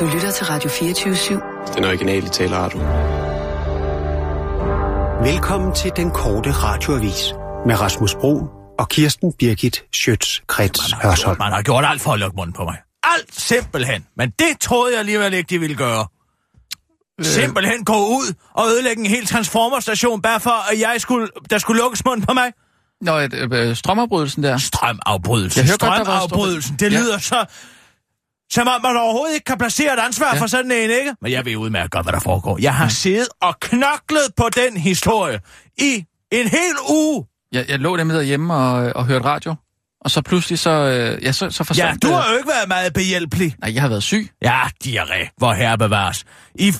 Du lytter til Radio 24-7. Den originale taleradio. Velkommen til den korte radioavis med Rasmus Bro og Kirsten Birgit Schøtz-Krets Hørsholm. Man har gjort alt for at lukke munden på mig. Alt simpelthen. Men det troede jeg alligevel ikke, de ville gøre. Øh. Simpelthen gå ud og ødelægge en hel transformerstation, bare for at jeg skulle, der skulle lukkes munden på mig. Nå, øh, strømafbrydelsen der. Strømafbrydelsen. Jeg hørte godt, der var Strømafbrydelsen. Det Ja. lyder så... Som om man overhovedet ikke kan placere et ansvar Ja. for sådan en, ikke? Men jeg ved udmærket godt, hvad der foregår. Jeg har siddet og knoklet på den historie i en hel uge. Jeg, jeg lå nemlig derhjemme og, og hørte radio, og så pludselig så, øh, ja, så, så forsvandt Ja, du har jo ikke været meget behjælpelig. Nej, jeg har været syg. Ja, diarré, hvor herre bevares. I,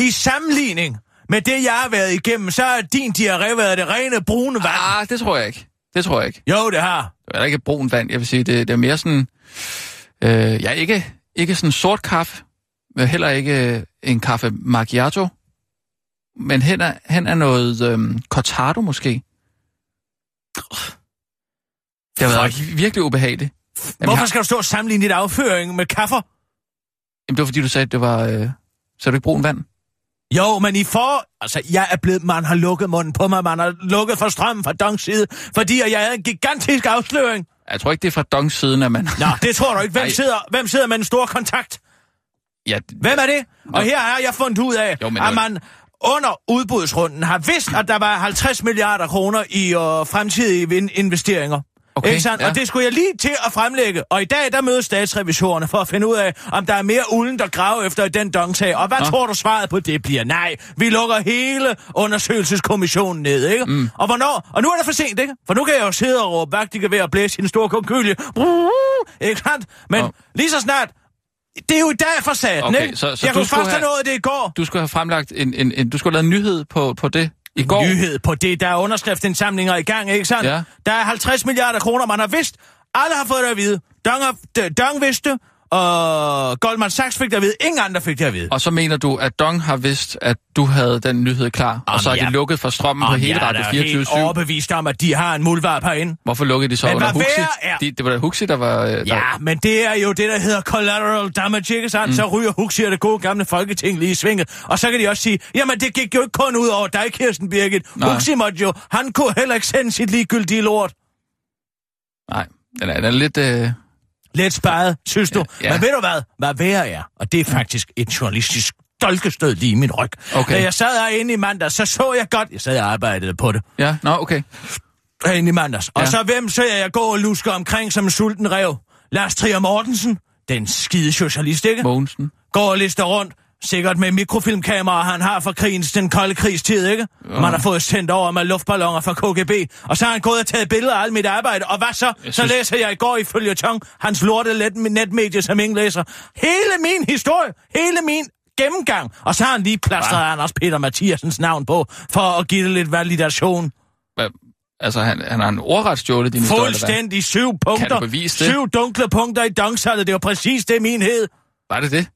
I sammenligning med det, jeg har været igennem, så har din diarré været det rene brune vand. Ah, det tror jeg ikke. Det tror jeg ikke. Jo, det har. Det er ikke brun vand, jeg vil sige. Det, det er mere sådan... Øh, ja, ikke, ikke sådan sort kaffe, men heller ikke øh, en kaffe macchiato, men hen er, hen er noget øh, cortado måske. Det har været virkelig ubehageligt. Jamen, Hvorfor skal du stå og sammenligne dit afføring med kaffer? Jamen, det var fordi, du sagde, at det var... Øh, så det ikke brun vand? Jo, men i for... Altså, jeg er blevet... Man har lukket munden på mig. Man har lukket for strømmen fra Dongs side, fordi jeg havde en gigantisk afsløring. Jeg tror ikke, det er fra Dongs siden, at man... Nå, det tror du ikke. Hvem Nej. sidder, hvem sidder med en stor kontakt? Ja, Hvem er det? Og her har jeg fundet ud af, Jo, at man under udbudsrunden har vidst, at der var 50 milliarder kroner i øh, fremtidige investeringer. Okay, ikke sandt? ja. Og det skulle jeg lige til at fremlægge. Og i dag, der mødes statsrevisorerne for at finde ud af, om der er mere ulden, der graver efter i den dongtag. Og hvad Nå. tror du svaret på det bliver? Nej, vi lukker hele undersøgelseskommissionen ned, ikke? Mm. Og hvornår? Og nu er det for sent, ikke? For nu kan jeg jo sidde og råbe vagt, være at blæse sin store konkylie. Ikke sandt? Men Nå. lige så snart... Det er jo i dag for satan, Okay, ikke? så- så jeg kunne først have- nået det i går. Du skulle have fremlagt en, en, en... Du skulle have lavet en nyhed på, på det i går. nyhed på det. Der er underskriftsindsamlinger i gang, ikke sandt? Ja. Der er 50 milliarder kroner, man har vidst. Alle har fået det at vide. Dong, har, Dong vidste, og Goldman Sachs fik det at vide. Ingen andre fik det at vide. Og så mener du, at Dong har vidst, at du havde den nyhed klar, og så er ja. de lukket for strømmen på Og hele jeg Radio er da helt 24 overbevist om, at de har en muldvarp herinde. Hvorfor lukkede de så Men under Huxi? er- De, det var da Huxi, der var... øh, Der... Ja, men det er jo det, der hedder collateral damage, ikke sandt? Mm. Så ryger Huxi og det gode gamle folketing lige i svinget. Og så kan de også sige, jamen det gik jo ikke kun ud over dig, Kirsten Birgit. Nej. Huxi måtte jo, han kunne heller ikke sende sit ligegyldige lort. Nej, den er, den er lidt... Øh... Let sparet, synes du? Ja. Men ved du hvad? Hvad værre er? Og det er faktisk et journalistisk dolkestød lige i min ryg. Okay. Da jeg sad herinde i mandag, så så jeg godt... Jeg sad og arbejdede på det Ja, nå, okay. herinde i mandags. Og Ja. så hvem ser jeg gå og luske omkring som en sulten rev? Lars Trier Mortensen, den skide socialist, ikke? Mogensen. Går og lister rundt. Sikkert med mikrofilmkamera, han har fra krigens, den kolde krigstid, ikke? Ja. Man har fået sendt over med luftballoner fra KGB. Og så har han gået og taget billeder af alt mit arbejde. Og hvad så? Jeg Så synes- læser jeg i går i Følge Tong, hans lorte let netmedie, som ingen læser. Hele min historie, hele min gennemgang. Og så har han lige plastret Anders Peter Mathiasens navn på, for at give det lidt validation. Hvad? Altså, han, han har en ordret stjålet din historie? Fuldstændig syv punkter. du bevise det? Syv dunkle punkter i dongsalget. Det var præcis det, min hed. Var det det?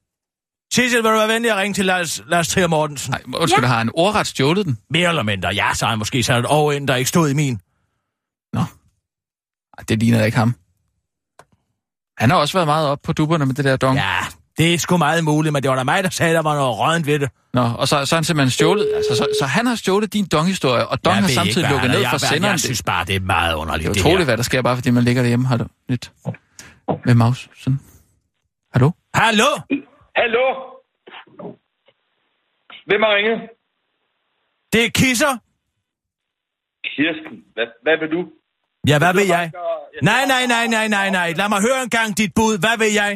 Sissel, vil du være venlig at ringe til Lars, Lars Trier Mortensen? Nej, undskyld, ja. har han ordret stjålet den? Mere eller mindre. Ja, så har han måske sat et år ind, der ikke stod i min. Nå. Ej, det ligner ikke ham. Han har også været meget op på dupperne med det der dong. Ja, det er sgu meget muligt, men det var da mig, der sagde, at der var noget rødent ved det. Nå, og så, så han simpelthen stjålet... Altså, så, så han har stjålet din dong-historie, og dong Jeg har samtidig ikke, lukket ned er. for jeg, senderen. Jeg synes bare, det er meget det underligt, er det, utroligt, her. hvad der sker, bare fordi man ligger derhjemme. Har du lidt med mouse? Sådan. Hallo? Hallo? Hallo? Hvem har ringet? Det er Kisser. Kirsten. Hvad, hvad vil du? Ja, hvad vil jeg? Nej, nej, nej, nej, nej, nej. Lad mig høre en gang dit bud. Hvad vil jeg?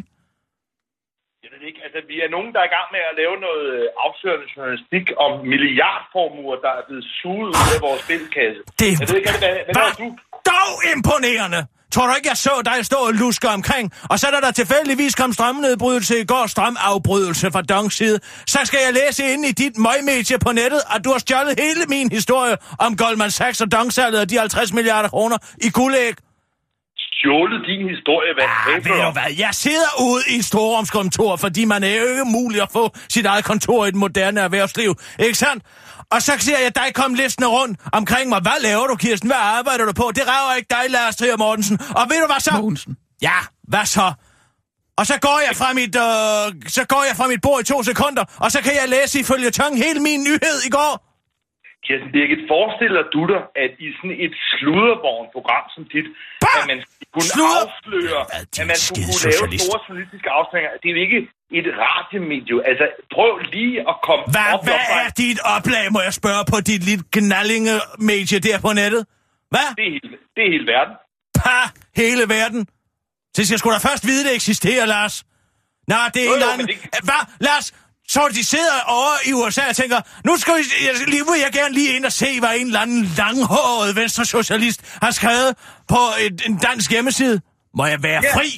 Jeg ved ikke. Altså, vi er nogen, der er i gang med at lave noget øh, afslørende journalistik om milliardformuer, der er blevet suget ud af vores spilkasse. Det Jeg ved ikke, hvad, hvad, hvad du? Dog imponerende. Tror du ikke, jeg så dig stå og luske omkring? Og så da der tilfældigvis kom strømnedbrydelse i går, strømafbrydelse fra Dongs side, så skal jeg læse ind i dit møgmedie på nettet, at du har stjålet hele min historie om Goldman Sachs og Dongsalget og de 50 milliarder kroner i guldæg. Stjålet din historie, hvad Ah, ved du hvad? Jeg sidder ude i et storrumskontor, fordi man er jo ikke muligt at få sit eget kontor i det moderne erhvervsliv. Ikke sandt? Og så ser jeg dig komme listende rundt omkring mig. Hvad laver du, Kirsten? Hvad arbejder du på? Det rager ikke dig, Lars Trier Mortensen. Og ved du hvad så? Mogensen. Ja, hvad så? Og så går jeg fra mit, øh, så går jeg fra mit bord i to sekunder, og så kan jeg læse ifølge tong hele min nyhed i går. Kirsten Birgit, forestiller du dig, at i sådan et sluddervogn-program som dit, Bah! at man kunne Sludder! afsløre, Hvad, at man skulle kunne lave socialist. store journalistiske afsløringer. Det er jo ikke et radiomedie. Altså, prøv lige at komme Hvad, op hvad er dit oplag, må jeg spørge på dit lille knallinge-medie der på nettet? Hvad? Det er, hele, det er hele verden. Pa! Hele verden. Så skal sgu da først vide, det eksisterer, Lars. Nå, det er Jo, en jo, anden... det- Hvad? Lars, så de sidder over i USA og tænker, nu skal vi, jeg, lige vil jeg gerne lige ind og se, hvad en eller anden langhåret venstresocialist har skrevet på et, en dansk hjemmeside. Må jeg være Ja. fri?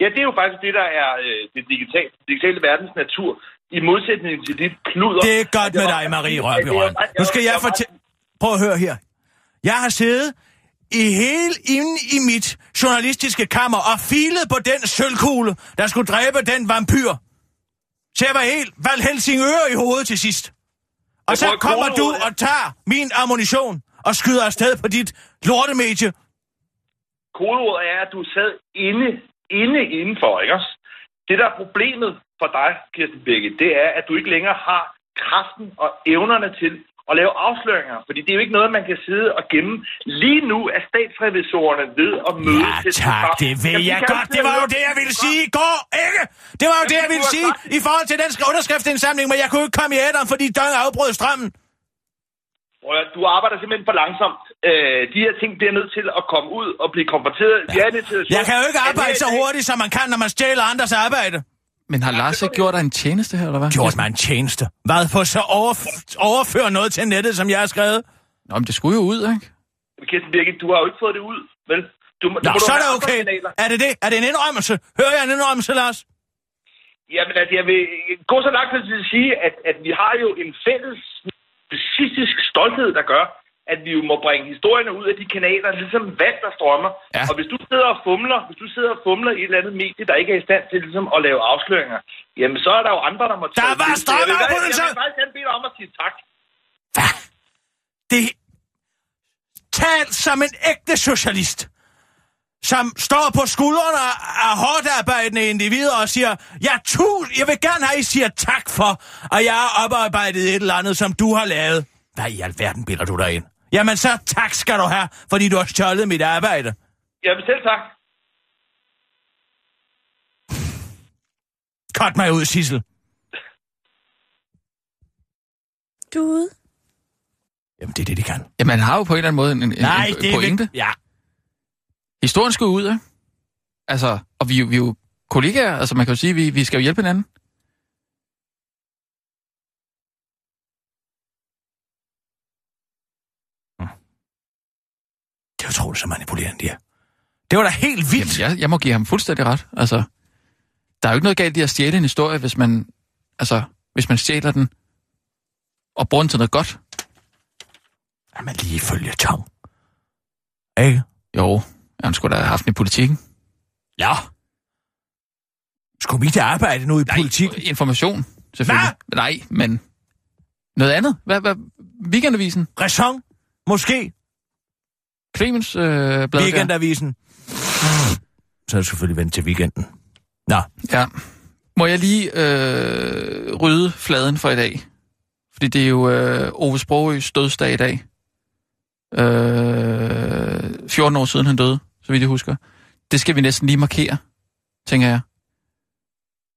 Ja, det er jo faktisk det, der er øh, det digitale, digitale verdens natur. I modsætning til dit kluder. Det er godt med dig, Marie Rørby. Nu skal jeg fortælle... Prøv at høre her. Jeg har siddet i hele inde i mit journalistiske kammer og filet på den sølvkugle, der skulle dræbe den vampyr. Så jeg var helt valgt Helsingør i hovedet til sidst. Og Jeg så kommer du og tager min ammunition og skyder afsted på dit lortemedie. Kodeordet er, at du sad inde, inde indenfor, ikke også? Det, der er problemet for dig, Kirsten Birgit, det er, at du ikke længere har kraften og evnerne til at lave afsløringer. Fordi det er jo ikke noget, man kan sidde og gemme. Lige nu er statsrevisorerne ved at møde Ja, tak, det ved jeg godt. Det var jo det, jeg ville sige i går, ikke? Det var jo det, jeg ville sige i forhold til den underskriftsindsamling, men jeg kunne ikke komme i æderen, fordi døgn afbrød strømmen. Du arbejder simpelthen for langsomt. Øh, de her ting bliver nødt til at komme ud og blive konfronteret. Vi er situation, Jeg kan jo ikke arbejde så hurtigt, som man kan, når man stjæler andres arbejde. Men har Lars ikke gjort dig en tjeneste her, eller hvad? Gjort mig en tjeneste. Hvad for så overf- overføre noget til nettet, som jeg har skrevet? Nå, men det skulle jo ud, ikke? Kirsten Birgit, du har jo ikke fået det ud, vel? Du, må- Nå, må du så er det okay. Er det det? Er det en indrømmelse? Hører jeg en indrømmelse, Lars? Jamen, altså, jeg vil gå så langt til at sige, at, at vi har jo en fælles narcissistisk stolthed, der gør, at vi jo må bringe historierne ud af de kanaler, ligesom vand, der strømmer. Ja. Og hvis du sidder og fumler, hvis du sidder og fumler i et eller andet medie, der ikke er i stand til ligesom, at lave afsløringer, jamen så er der jo andre, der må tage... Der var. Så jeg vil- strømafbrydelse! Jeg vil faktisk gerne bede dig om at sige tak. Hvad? Det... Tal som en ægte socialist som står på skuldrene af hårdt arbejdende individer og siger, ja, tu, jeg vil gerne have, at I siger tak for, at jeg har oparbejdet et eller andet, som du har lavet. Hvad i alverden bilder du dig ind? Jamen så tak skal du have, fordi du har stjålet mit arbejde. Jamen selv tak. Cut mig ud, Sissel. Du er ude. Jamen, det er det, de kan. Jamen, han har jo på en eller anden måde en, en, Nej, en det er pointe. Ja. Historien skal ud, ikke? Altså, og vi, er jo- vi er jo kollegaer, altså man kan jo sige, vi, vi skal jo hjælpe hinanden. Det er utroligt, så manipulerende de er. Det var da helt vildt. Jamen, jeg, jeg må give ham fuldstændig ret. Altså, der er jo ikke noget galt i at stjæle en historie, hvis man, altså, hvis man stjæler den og bruger den til noget godt. Jamen, lige følge tong. Ikke? Jo, han skulle da have haft den i politikken. Ja. Skulle vi til arbejde nu i Nej, politik? information, selvfølgelig. Hvad? Nej, men noget andet. Hvad, hvad? Weekendavisen? Ræson? Måske? Clemens øh, blad der? Weekendavisen? Så er det selvfølgelig vendt til weekenden. Nå, Ja. Må jeg lige øh, rydde fladen for i dag? Fordi det er jo øh, Ove Sprogøs dødsdag i dag. Øh, 14 år siden han døde, så vidt jeg husker. Det skal vi næsten lige markere, tænker jeg.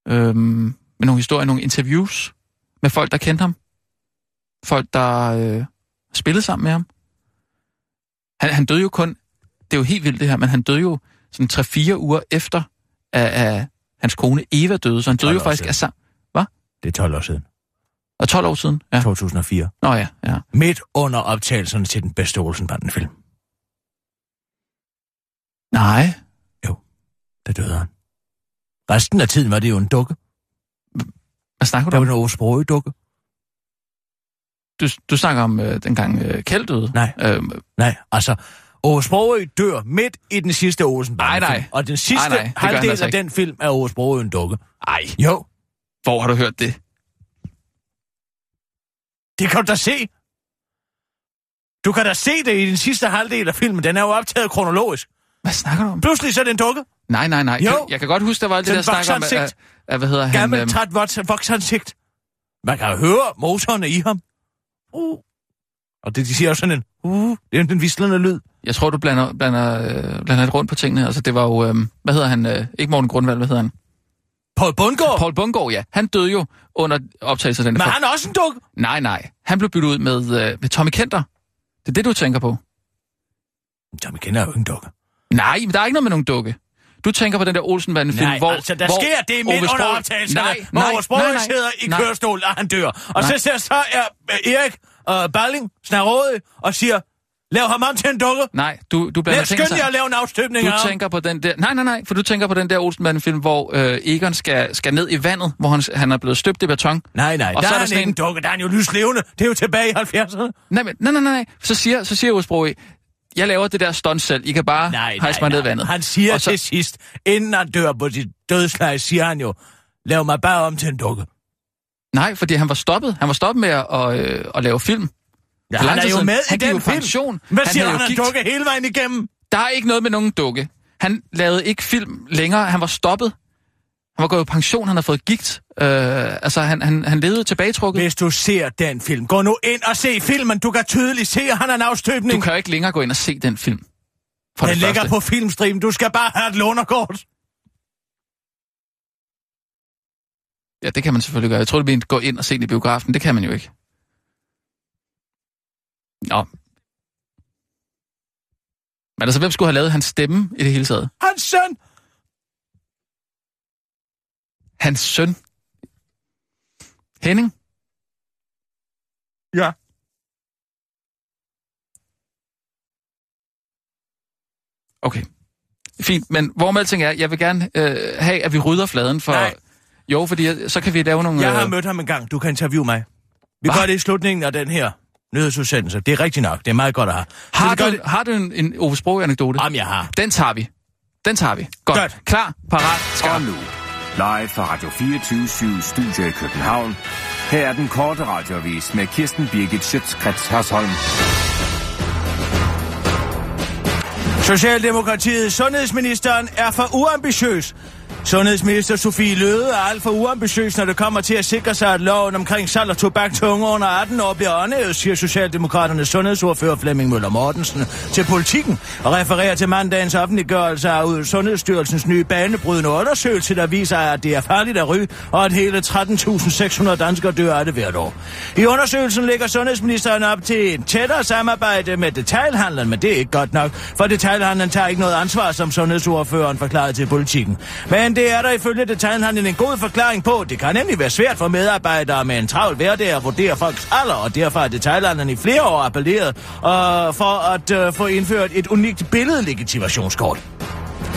Øh, med nogle historier, nogle interviews med folk, der kendte ham. Folk, der øh, spillede sammen med ham. Han, han døde jo kun, det er jo helt vildt det her, men han døde jo sådan 3-4 uger efter, at, at hans kone Eva døde, så han døde 12 jo faktisk siden. af sammen. det er 12 år siden. Og 12 år siden? Ja. 2004. Nå ja, ja. Midt under optagelserne til den bedste Olsenbanden-film. Nej. Der døde han. Resten af tiden var det jo en dukke. Hvad snakker du Der var om? en Osbroge dukke. Du, du snakker om øh, dengang øh, Kjeld døde? Nej. Øhm, Nej, altså, Ove Sprogø dør midt i den sidste Olsenbanden. Nej, nej. Og den sidste Nej, nej, halvdel altså af den film er Ove Sprogø en dukke. ej, Jo, hvor har du hørt det? det kan du da se. Du kan da se det i den sidste halvdel af filmen. Den er jo optaget kronologisk. Hvad snakker du om? Pludselig så er det en dukke. Nej, nej, nej. Jo. Kan- Jeg kan godt huske, der var alt det Den der snak om, voksansigt. at, at, hvad hedder han? Gammel, øhm, træt voks- voksansigt. Man kan høre motorerne i ham. Uh. Og det, de siger også sådan en, uh, det er den vislende lyd. Jeg tror, du blander, blander, øh, blander lidt rundt på tingene. Altså, det var jo, øh, hvad hedder han? Øh, ikke Morten Grundvald, hvad hedder han? Paul Bundgaard, Paul Bungård, ja. Han døde jo under optagelsen af denne men film. han er også en duk. Nej, nej. Han blev byttet ud med, øh, med Tommy Kenter. Det er det, du tænker på. Tommy kender jo ikke en dukke. Nej, men der er ikke noget med nogen dukke. Du tænker på den der Olsenbanden-film, hvor... altså, der hvor sker det midt under optagelserne, Nej, hvor nej, Ove Sprogøe sidder i Nej. kørestol, og han dør. Og Nej. så, så, så er øh, Erik og Balling snaråde og siger, lav ham om til en dukke. Nej, du, du blander Lad tingene skynd at lave en afstøbning Du af tænker på den der... Nej, nej, nej, for du tænker på den der Olsenbanden-film, hvor øh, Egon skal, skal ned i vandet, hvor han, han er blevet støbt i beton. Nej, nej, Og der så er er der han ikke en dukke, der er han jo lyslevende. Det er jo tilbage i 70'erne. Nej, men, nej, nej, nej. Så siger, så siger Osbro, jeg laver det der stunt selv. I kan bare Nej, hejse nej, mig ned nej. vandet. Han siger Og så- til sidst, inden han dør på sit dødsleje, siger han jo, lav mig bare om til en dukke. Nej, fordi han var stoppet. Han var stoppet med at, øh, at lave film. Ja, han er jo med Han i den jo film. pension. Hvad Han siger han, han gigt. dukke hele vejen igennem? Der er ikke noget med nogen dukke. Han lavede ikke film længere. Han var stoppet. Han var gået i pension. Han har fået gigt. Øh, altså, han, han, han levede tilbagetrukket. Hvis du ser den film, gå nu ind og se filmen. Du kan tydeligt se, at han er en afstøbning. Du kan jo ikke længere gå ind og se den film. For Den det ligger første. på filmstream. Du skal bare have et lånerkort. Ja, det kan man selvfølgelig gøre. Jeg tror, det bliver gå ind og se den i biografen. Det kan man jo ikke. Nå. Men altså, hvem skulle have lavet hans stemme i det hele taget? Hans søn. Hans søn? Henning? Ja. Okay. Fint, men hvor med alting er, jeg vil gerne øh, have, at vi rydder fladen for... Nej. Jo, fordi så kan vi lave nogle... Jeg har øh, mødt ham en gang. Du kan interviewe mig. Vi Hva? gør det i slutningen af den her nyhedsudsendelse. Det er rigtigt nok. Det er meget godt at have. Har, du, har du en, en Ove Sprogøe-anekdote? Om jeg har. Den tager vi. Den tager vi. Godt. Godt. Klar, parat, Og skarp. nu, live fra Radio 24 Studio i København. Her er den korte radiovis med Kirsten Birgit Schøtzgrads Hasholm. Socialdemokratiet, sundhedsministeren er for uambitiøs. Sundhedsminister Sofie Løde er alt for uambitiøs, når det kommer til at sikre sig, at loven omkring salg af tobak til unge under 18 år bliver åndhævet, siger Socialdemokraternes sundhedsordfører Flemming Møller Mortensen til politikken og refererer til mandagens offentliggørelse af Sundhedsstyrelsens nye banebrydende undersøgelse, der viser, at det er farligt at ryge, og at hele 13.600 danskere dør af det hvert år. I undersøgelsen lægger sundhedsministeren op til et tættere samarbejde med detailhandlen, men det er ikke godt nok, for detailhandlen tager ikke noget ansvar, som sundhedsordføreren forklarede til politikken. Men det er der ifølge detaljhandlen en god forklaring på. Det kan nemlig være svært for medarbejdere med en travl hverdag at vurdere folks alder, og derfor har detaljhandlen i flere år appelleret øh, for at øh, få indført et unikt billedlegitimationskort.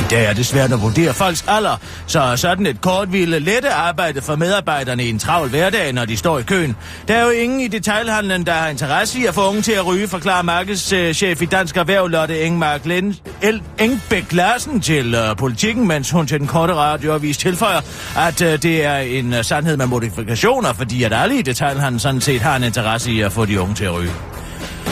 I dag er det svært at vurdere folks alder, så sådan et kort ville lette arbejdet for medarbejderne i en travl hverdag, når de står i køen. Der er jo ingen i detailhandlen, der har interesse i at få unge til at ryge, forklarer markedschef i Dansk Erhverv, Lotte Engmark Lind, El Engbæk Larsen til øh, uh, politikken, mens hun til den korte radioavis tilføjer, at uh, det er en uh, sandhed med modifikationer, fordi at alle i detailhandlen sådan set har en interesse i at få de unge til at ryge.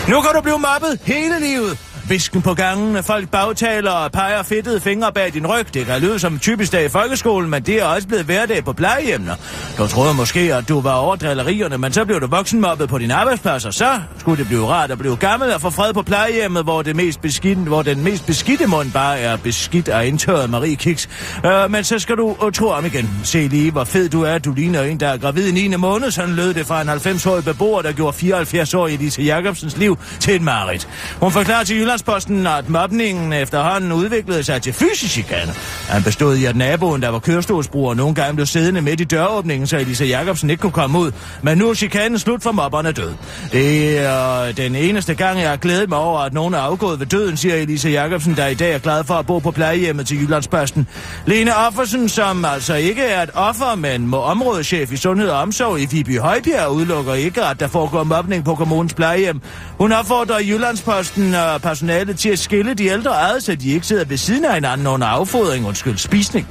Nu kan du blive mobbet hele livet. Visken på gangen, folk bagtaler og peger fedtede fingre bag din ryg. Det kan lyde som en typisk dag i folkeskolen, men det er også blevet hverdag på plejehjemmene. Du troede måske, at du var over drillerierne, men så blev du voksenmobbet på din arbejdsplads, og så skulle det blive rart at blive gammel og få fred på plejehjemmet, hvor, det mest beskidte, hvor den mest beskidte mund bare er beskidt af indtørret Marie Kiks. Øh, men så skal du uh, tro om igen. Se lige, hvor fed du er. Du ligner en, der er gravid i 9. måned. Sådan lød det fra en 90-årig beboer, der gjorde 74-årige Lise Jacobsens liv til en mareridt. Hun forklarer til Jyllandsposten, at mobningen efterhånden udviklede sig til fysisk chikane. Han bestod i, at naboen, der var kørestolsbruger, nogle gange blev siddende midt i døråbningen, så Elisa Jacobsen ikke kunne komme ud. Men nu er chikanen slut, for mobberne død. Det er den eneste gang, jeg har glædet mig over, at nogen er afgået ved døden, siger Elisa Jacobsen, der i dag er glad for at bo på plejehjemmet til Jyllandsposten. Lene Offersen, som altså ikke er et offer, men må områdeschef i Sundhed og Omsorg i Viby Højbjerg, udelukker ikke, at der foregår mobning på kommunens plejehjem. Hun opfordrer Jyllandsposten og personale til at skille de ældre ad, så de ikke sidder ved siden af hinanden under affodring, undskyld, spisning.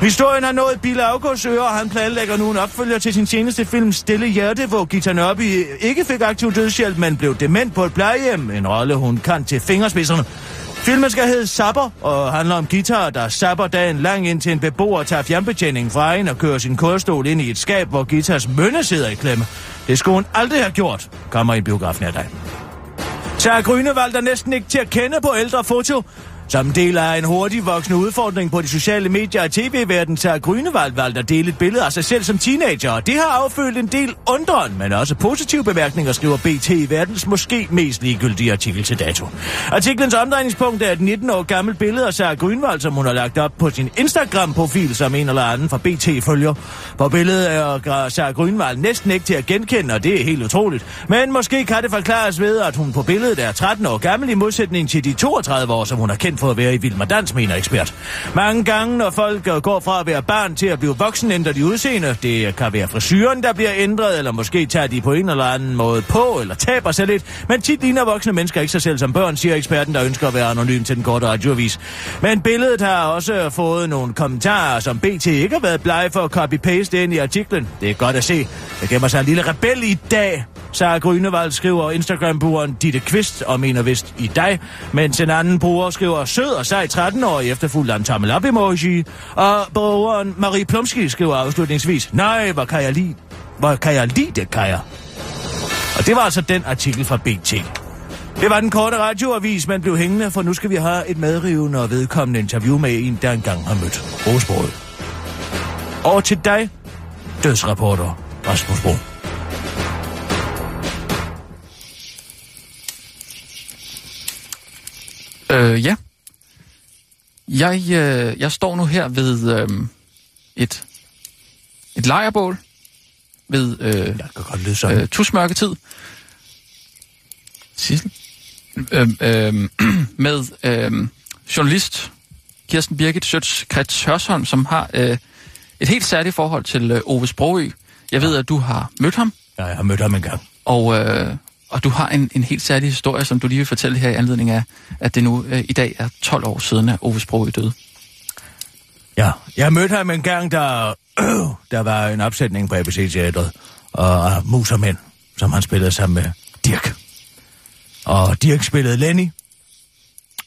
Historien har nået Bill Augusts øre, og han planlægger nu en opfølger til sin seneste film Stille Hjerte, hvor Gita Nørby ikke fik aktiv dødshjælp, men blev dement på et plejehjem. En rolle, hun kan til fingerspidserne. Filmen skal hedde Sapper, og handler om guitar, der sapper dagen lang indtil en beboer tager fjernbetjeningen fra en og kører sin kørestol ind i et skab, hvor guitars mønne sidder i klemme. Det skulle hun aldrig have gjort, kommer i biografen af dig. Sarah Grønevald er næsten ikke til at kende på ældre foto. Som en del af en hurtig voksende udfordring på de sociale medier og tv-verden, tager Grønevald valgt at dele et billede af sig selv som teenager, og det har affødt en del undren, men også positive bemærkninger, skriver BT i verdens måske mest ligegyldige artikel til dato. Artiklens omdrejningspunkt er et 19 år gammelt billede af Sarah Grønevald, som hun har lagt op på sin Instagram-profil, som en eller anden fra BT følger. På billedet er Sarah Grønevald næsten ikke til at genkende, og det er helt utroligt. Men måske kan det forklares ved, at hun på billedet er 13 år gammel i modsætning til de 32 år, som hun har kendt for at være i Vilma Dans, mener ekspert. Mange gange, når folk øh, går fra at være barn til at blive voksen, ændrer de udseende. Det kan være frisyren, der bliver ændret, eller måske tager de på en eller anden måde på, eller taber sig lidt. Men tit ligner voksne mennesker ikke sig selv som børn, siger eksperten, der ønsker at være anonym til den korte radioavis. Men billedet har også fået nogle kommentarer, som BT ikke har været blege for at copy-paste ind i artiklen. Det er godt at se. Der gemmer sig en lille rebel i dag, Sarah Grønevald skriver Instagram-brugeren Ditte Kvist og mener vist i dig, mens en anden bruger skriver sød og sej 13-årig efterfulgt af en tommel op emoji, og brugeren Marie Plumski skriver afslutningsvis, nej, hvor kan jeg lide, hvor kan jeg lide det, Kaja? Og det var altså den artikel fra BT. Det var den korte radioavis, man blev hængende, for nu skal vi have et medrivende og vedkommende interview med en, der engang har mødt Rosbrød. Og til dig, dødsrapporter Rasmus Bro. Øh, ja. Jeg, øh, jeg står nu her ved øh, et, et lejrbål ved øh, Jeg kan godt lyde sådan. øh, tusmørketid. Sissel? Øh, øh, med øh, journalist Kirsten Birgit Schøtz Krets Hørsholm, som har øh, et helt særligt forhold til øh, Ove Sprogø. Jeg ved, at du har mødt ham, Ja, jeg har mødt ham en gang. og, øh, og du har en, en helt særlig historie, som du lige vil fortælle her i anledning af, at det nu øh, i dag er 12 år siden, at Ove Sprogø døde. Ja, jeg mødte ham en gang, der, øh, der var en opsætning på ABC Teatret, og uh, og Mænd, som han spillede sammen med Dirk. Og Dirk spillede Lenny,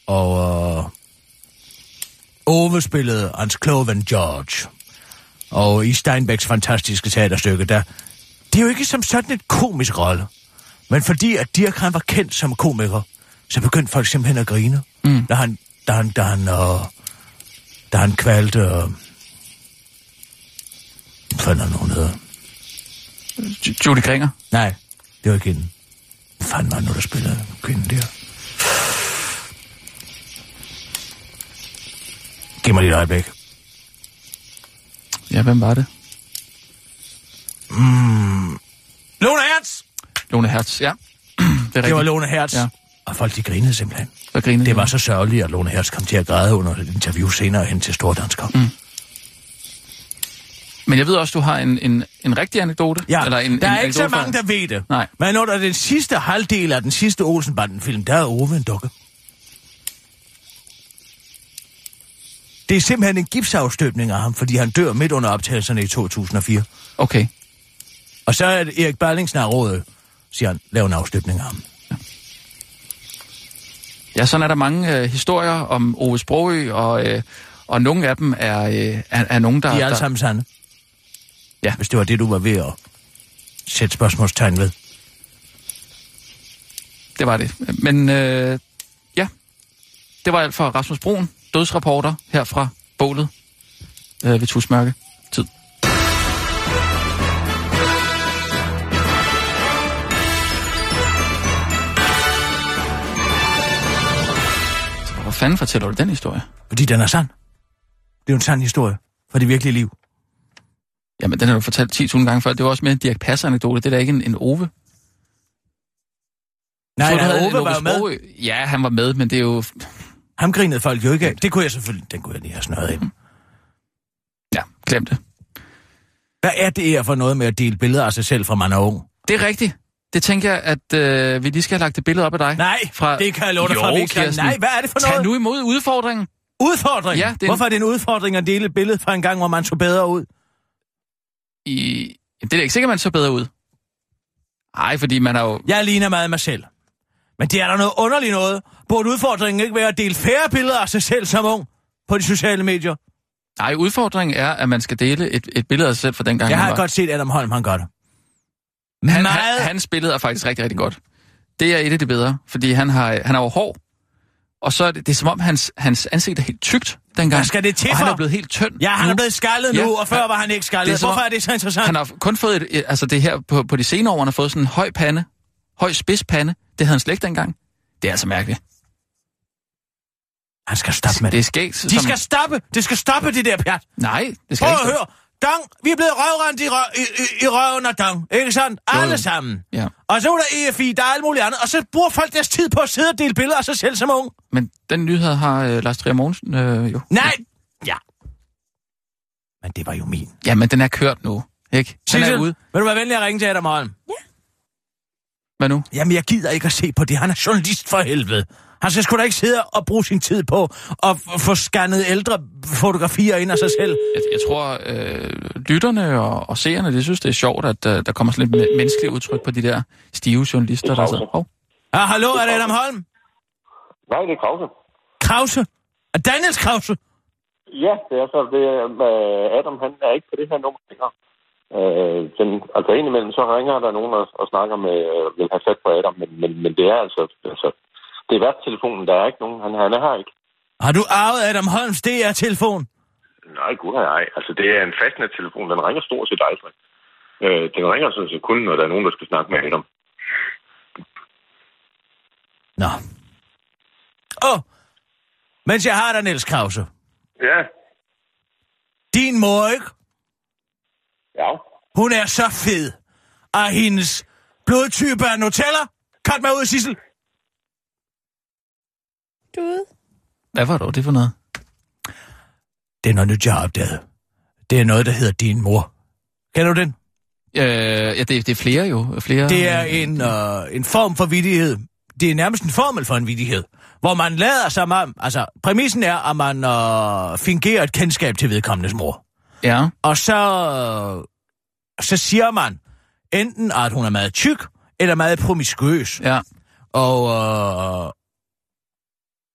og øh, Ove spillede Hans Kloven George. Og i Steinbecks fantastiske teaterstykke, der, det er jo ikke som sådan et komisk rolle. Men fordi at Dirk han var kendt som komiker, så begyndte folk simpelthen at grine. Mm. Da han, da han, da han, uh, da han kvalte... Øh, hvad fanden er hedder? Ju- Judy Kringer. Nej, det var ikke hende. Hvad fanden var nu, der spillede kvinden der? Giv mig lige et øjeblik. Ja, hvem var det? Lone Hertz! Lone Hertz, ja. det er rigtigt. Det var Lone Hertz. Ja. Og folk, de grinede simpelthen. Der grinede Det var så sørgeligt, at Lone Hertz kom til at græde under et interview senere hen til Stordansker. Mm. Men jeg ved også, du har en, en, en rigtig anekdote. Ja, Eller en, der en er ikke så mange, der ved det. Nej. Men under den sidste halvdel af den sidste Olsenbanden-film, der er Ove en dukke. Det er simpelthen en gipsafstøbning af ham, fordi han dør midt under optagelserne i 2004. Okay. Og så er det Erik Berlingsner rådet, siger han, lav en afstøbning af ham. Ja, sådan er der mange øh, historier om Ove Sprogø, og, øh, og nogle af dem er, øh, er, er nogen, der... De er alle der sammen sande. Ja. Hvis det var det, du var ved at sætte spørgsmålstegn ved. Det var det. Men øh, ja, det var alt for Rasmus Brun, dødsreporter her fra bålet øh, ved Tusmørke. Fanden fortæller du den historie? Fordi den er sand. Det er jo en sand historie fra det virkelige liv. Jamen, den har du fortalt 10.000 gange før. Det var også mere en Dirk Passer-anekdote. Det er da ikke en, en Ove. Nej, Så nej, Ove var med. Ja, han var med, men det er jo... Ham grinede folk jo ikke af. Det kunne jeg selvfølgelig, den kunne jeg lige have snøret ind. Ja, glem det. Hvad er det her for noget med at dele billeder af sig selv fra man er ung? Det er rigtigt. Det tænker jeg, at øh, vi lige skal have lagt et billede op af dig. Nej, Fra- det kan jeg love dig Jo, fra, vi kan. Nej, hvad er det for Tag noget? nu imod udfordringen. Udfordring? Ja, det er en- Hvorfor er det en udfordring at dele et billede fra en gang, hvor man så bedre ud? I... Det er da ikke sikkert, man så bedre ud. Nej, fordi man har jo... Jeg ligner meget mig selv. Men det er der noget underligt noget. Burde udfordringen ikke være at dele færre billeder af sig selv som ung på de sociale medier? Nej, udfordringen er, at man skal dele et, et billede af sig selv fra dengang, Jeg har var. godt set Adam Holm, han gør det. Han, Meget. han, hans billede er faktisk rigtig, rigtig godt. Det er et af de bedre, fordi han har, han har jo hår, og så er det, det er som om, hans, hans ansigt er helt tykt dengang. Hvad skal det til og han er blevet helt tynd. Ja, han nu. er blevet skaldet nu, Ja, og før han- var han ikke skaldet. det er som Hvorfor er det så interessant? Han har kun fået et, altså det her på, på de senere år, han har fået sådan en høj pande, høj spids pande. Det havde han slet ikke dengang. Det er altså mærkeligt. Han skal stoppe med Det det. er skægt. De skal stoppe. Det skal stoppe, det der pjat. Nej, det skal Prøv ikke. at høre. Dang, vi er blevet røvrendt i, røv, i, i, i røven af Dang. Ikke sandt? Alle jo. sammen. Ja. Og så er der EFI, der er alt muligt andet. Og så bruger folk deres tid på at sidde og dele billeder af sig selv som ung. Men den nyhed har øh, Lars Trier Mogensen øh, jo. Nej! Ja. Men det var jo min. Ja, men den er kørt nu, ikke? Den Sissel, er ude. vil du være venlig at ringe til Adam Holm? Hvad nu? Jamen, jeg gider ikke at se på det. Han er journalist for helvede. Han skal sgu da ikke sidde og bruge sin tid på at få scannet ældre fotografier ind af sig selv. Jeg, jeg tror, øh, lytterne og, og seerne, de synes, det er sjovt, at øh, der kommer sådan lidt me- menneskeligt udtryk på de der stive journalister, der sidder. Oh. Ja, hallo, er det Adam Holm? Nej, det er Krause. Krause? Er Daniels Krause? Ja, det er så. Det er, øh, Adam, han er ikke på det her nummer længere. Øh, den, altså indimellem så ringer der nogen og, og snakker med, øh, vil have fat på Adam, men, men, men det er altså, altså det er værtstelefonen, der er ikke nogen, han, han er her ikke. Har du arvet Adam Holms DR-telefon? Nej, gud nej. Altså det er en fastnettelefon, den ringer stort set aldrig. Øh, den ringer sådan set kun, når der er nogen, der skal snakke med Adam. Nå. Åh, oh, mens jeg har dig, Niels Krause. Ja, Din mor, ikke? Ja. Hun er så fed. Og hendes blodtype er Nutella. Cut mig ud, Sissel. Du ude. Hvad var det, det for noget? Det er noget nyt, jeg har opdaget. Det er noget, der hedder din mor. Kender du den? Øh, ja, det, det er flere jo. Flere, Det er en, øh, en form for vidighed. Det er nærmest en formel for en vidighed. Hvor man lader sig om... Altså, præmissen er, at man øh, fingerer et kendskab til vedkommendes mor. Ja, Og så, så siger man enten, at hun er meget tyk, eller meget promiskuøs. ja. Og, øh,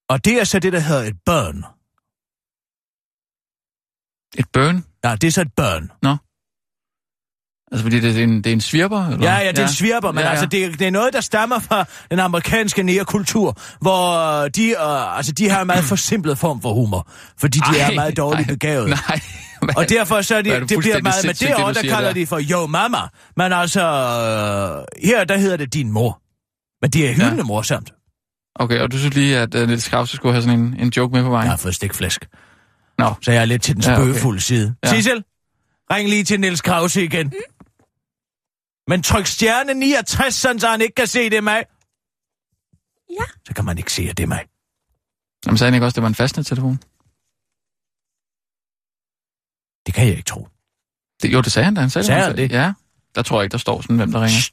og det er så det, der hedder et børn. Et burn. Ja, det er så et børn. Altså, fordi det er en, det er en svirper? Eller? Ja, ja, det er en svirper, men Ja, ja, ja. altså, det, er- det er noget, der stammer fra den amerikanske nærkultur, hvor øh, de, øh, altså, de har en meget forsimplet form for humor, fordi de Ej, er meget dårligt nej, begavet. Nej. Og derfor så er er det, det bliver meget, men derovre, der kalder der. de for yo mama. Men altså, øh, her der hedder det din mor. Men det er hyldende ja. morsomt. Okay, og du synes lige, at uh, Niels Krause skulle have sådan en, en joke med på vejen? Jeg har fået stikflæsk. Nå. Så jeg er lidt til den Ja, okay. spøgefulde side. Ja. Sissel, ring lige til Niels Krause igen. Mm. Men tryk stjerne 69, sådan så han ikke kan se det er mig. Ja. Så kan man ikke se, at det er mig. Jamen, sagde han ikke også, at det var en fastnettelefon? Det kan jeg ikke tro. Det, jo, det sagde han da. Han sagde, Sagde det, han det? Ja. Der tror jeg ikke, der står sådan, hvem der ringer. Shh.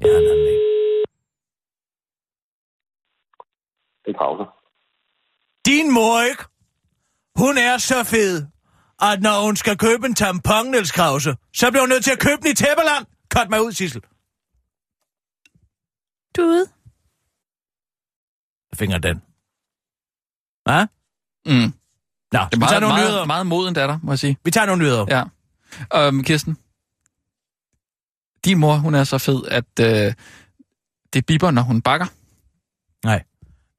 Ja, nej, nej. Det er Krause. Din mor, ikke? Hun er så fed, at når hun skal købe en tampon, Niels Krause, så bliver hun nødt til at købe den i Tæppeland. Cut mig ud, Sissel. Du ude. Finger den. Hvad? Mm. Nå, Det er vi tager meget, nogle nyheder. meget, meget moden datter, må jeg sige. Vi tager nogle nyheder. Ja. Um, Kirsten. Din mor, hun er så fed, at øh, det biber, når hun bakker. Nej,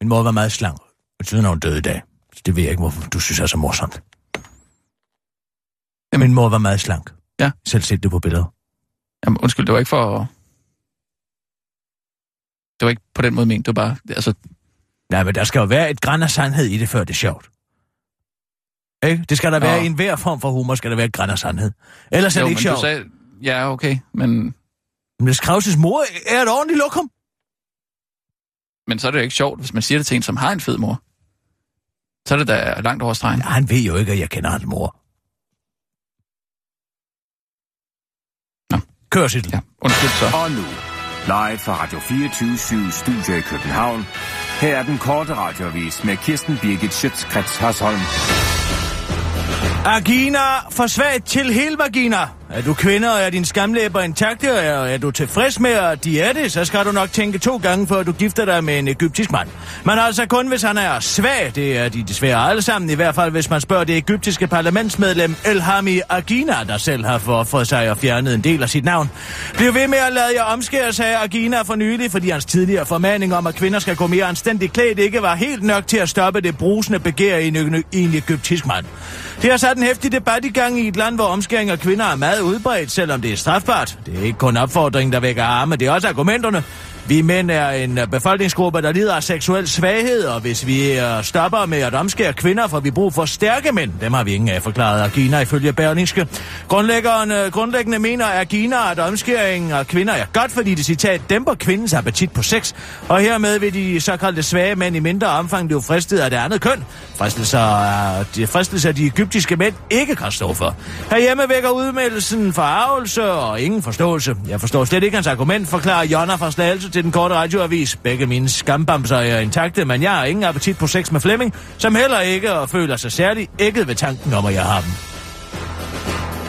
min mor var meget slank. Og siden er hun død i dag. Så det ved jeg ikke, hvorfor du synes er så morsomt. Jamen. Min mor var meget slank. Ja. Selv set det på billeder. Jamen, undskyld, det var ikke for... Det var ikke på den måde ment, det var bare... Altså, Nej, men der skal jo være et græn af sandhed i det, før det er sjovt. Ikke? Det skal der være i enhver form for humor, skal der være et græn af sandhed. Ellers er jo, det men ikke sjovt. sagde... Ja, okay, men, Men hvis Krauses mor er et ordentligt lokum. men så er det jo ikke sjovt, hvis man siger det til en, som har en fed mor. Så er det da langt over stregen. Ja, han ved jo ikke, at jeg kender hans mor. Nå. Kør, Sissel. Ja, undskyld så. Og nu, live fra Radio 24 Studio i København. Her er den korte radiovis med Kirsten Birgit Schøtzgrads Hasholm. Agina for svagt til hele vagina. Er du kvinder, og er din skamlæber intakte, og er, er du tilfreds med, at de er det, så skal du nok tænke to gange, før du gifter dig med en egyptisk mand. Men altså kun, hvis han er svag. Det er de desværre alle sammen, i hvert fald hvis man spørger det egyptiske parlamentsmedlem Elhami Agina, der selv har forfået sig og fjernet en del af sit navn. Bliv ved med at lade jer omskære, sagde Agina for nylig, fordi hans tidligere formaning om, at kvinder skal gå mere anstændigt klædt, ikke var helt nok til at stoppe det brusende begær i en, i en egyptisk mand. Det har sat en hæftig debat i gang i et land, hvor omskæring af kvinder er meget meget udbredt, selvom det er strafbart. Det er ikke kun opfordringen, der vækker arme, det er også argumenterne. Vi mænd er en øh, befolkningsgruppe, der lider af seksuel svaghed, og hvis vi øh, stopper med at omskære kvinder, får vi brug for stærke mænd. Dem har vi ingen af forklaret Agina ifølge Berlingske. Grundlæggeren, øh, grundlæggende mener Agina, at omskæring af kvinder er godt, fordi det citat dæmper kvindens appetit på sex, og hermed vil de såkaldte svage mænd i mindre omfang blive fristet af det andet køn. Fristelser, de fristelser, de egyptiske mænd ikke kan stå for. Herhjemme vækker udmeldelsen forarvelse og ingen forståelse. Jeg forstår slet ikke hans argument, forklarer Jonna fra Slagelse til den korte radioavis. Begge mine skambamser er intakte, men jeg har ingen appetit på sex med Flemming, som heller ikke og føler sig særlig ægget ved tanken om, at jeg har dem.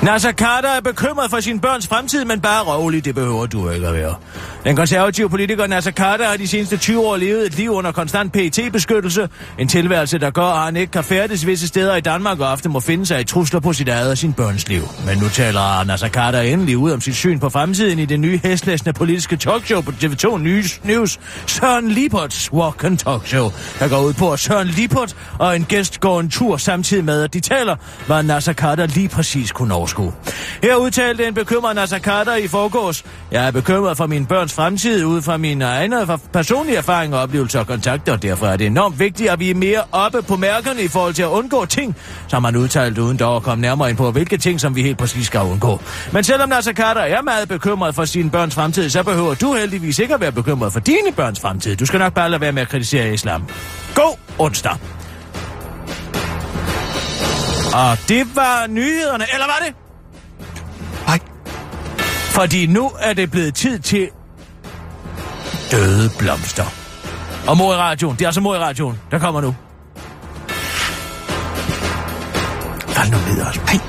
Nasser Carter er bekymret for sin børns fremtid, men bare rolig, det behøver du ikke at være. Den konservative politiker Nasser Carter har de seneste 20 år levet et liv under konstant pt beskyttelse En tilværelse, der gør, at han ikke kan færdes visse steder i Danmark og ofte må finde sig i trusler på sit eget og sin børns liv. Men nu taler Nasser Carter endelig ud om sit syn på fremtiden i det nye hæslæsende politiske talkshow på TV2 News, News Søren Lipots Walk and Talk Show, der går ud på, at Søren Lipot og en gæst går en tur samtidig med, at de taler, hvad Nasser Carter lige præcis kunne overskue. Her udtalte en bekymret Nasser Carter i forgårs, jeg er bekymret for mine børns fremtid ud fra mine egne personlige erfaringer, oplevelser og kontakter, derfor er det enormt vigtigt, at vi er mere oppe på mærkerne i forhold til at undgå ting, som man udtalt uden dog at komme nærmere ind på, hvilke ting, som vi helt præcis skal undgå. Men selvom Nasser Carter er meget bekymret for sine børns fremtid, så behøver du heldigvis ikke at være bekymret for dine børns fremtid. Du skal nok bare lade være med at kritisere islam. God onsdag! Og det var nyhederne, eller var det? Nej. Fordi nu er det blevet tid til døde blomster. Og mor i radioen, det er altså mor i radioen, der kommer nu. Fald nu ned også. Hey.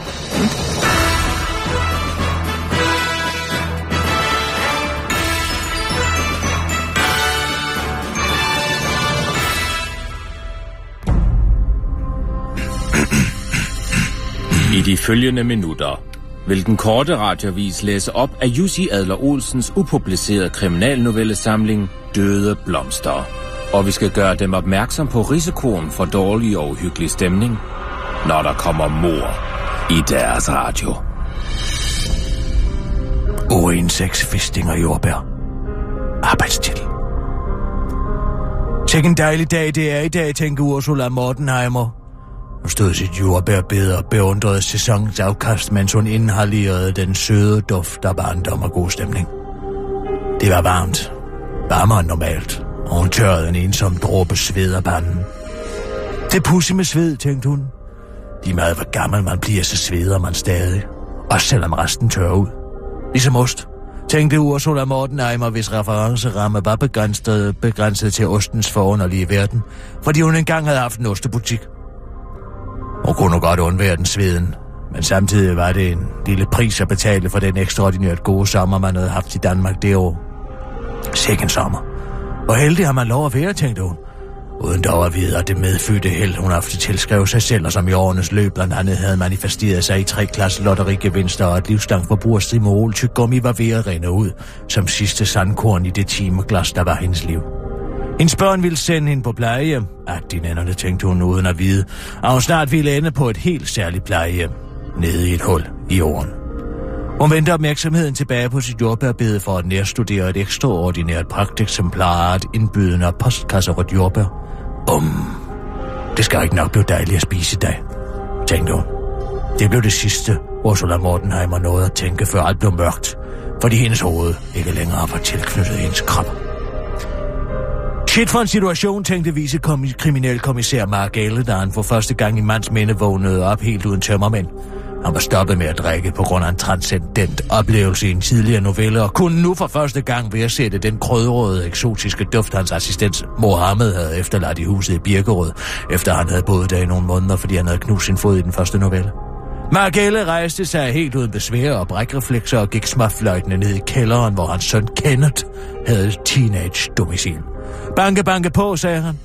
I de følgende minutter vil den korte radiovis læse op af Jussi Adler Olsens upublicerede kriminalnovellesamling Døde Blomster. Og vi skal gøre dem opmærksom på risikoen for dårlig og uhyggelig stemning, når der kommer mor i deres radio. Urin, sex, fisting og jordbær. Arbejdstitel. Tænk en dejlig dag det er i dag, tænker Ursula Mortenheimer. Hun stod sit jordbærbed og beundrede sæsonens afkast, mens hun inhalerede den søde duft af barndom og god stemning. Det var varmt. Varmere end normalt. Og hun tørrede en ensom dråbe sved af panden. Det pussy med sved, tænkte hun. De meget hvor gammel man bliver, så sveder man stadig. Også selvom resten tør ud. Ligesom ost, tænkte Ursula Mortenheimer, hvis referenceramme var begrænset, begrænset til ostens forunderlige verden, fordi hun engang havde haft en ostebutik. Hun kunne godt undvære den sveden, men samtidig var det en lille pris at betale for den ekstraordinært gode sommer, man havde haft i Danmark det år. Sikke en sommer. Hvor heldig har man lov at være, tænkte hun. Uden dog at vide, at det medfødte held, hun ofte tilskrev sig selv, og som i årenes løb blandt andet havde manifesteret sig i tre klasse lotterigevinster og et livslangt forbrugerstrimol, tyggegummi var ved at rinde ud, som sidste sandkorn i det timeglas, der var hendes liv. Hendes børn ville sende hende på plejehjem. At de nænderne tænkte hun uden at vide, at hun snart ville ende på et helt særligt plejehjem. Nede i et hul i jorden. Hun vendte opmærksomheden tilbage på sit jordbærbede for at nærstudere et ekstraordinært pragteksemplar af et indbydende postkasserødt jordbær. Um, det skal ikke nok blive dejligt at spise i dag, tænkte hun. Det blev det sidste, Ursula Mortenheimer nåede at tænke, før alt blev mørkt, fordi hendes hoved ikke længere var tilknyttet hendes krop. Shit for en situation, tænkte vicekriminalkommissær Mark Gale, da han for første gang i mands minde vågnede op helt uden tømmermænd. Han var stoppet med at drikke på grund af en transcendent oplevelse i en tidligere novelle, og kunne nu for første gang ved at sætte den krødrøde, eksotiske duft, hans assistent Mohammed havde efterladt i huset i Birkerød, efter han havde boet der i nogle måneder, fordi han havde knust sin fod i den første novelle. Margelle rejste sig helt uden besvær og brækreflekser og gik småfløjtende ned i kælderen, hvor hans søn Kenneth havde teenage-domicil. Banke, banke på, sagde han.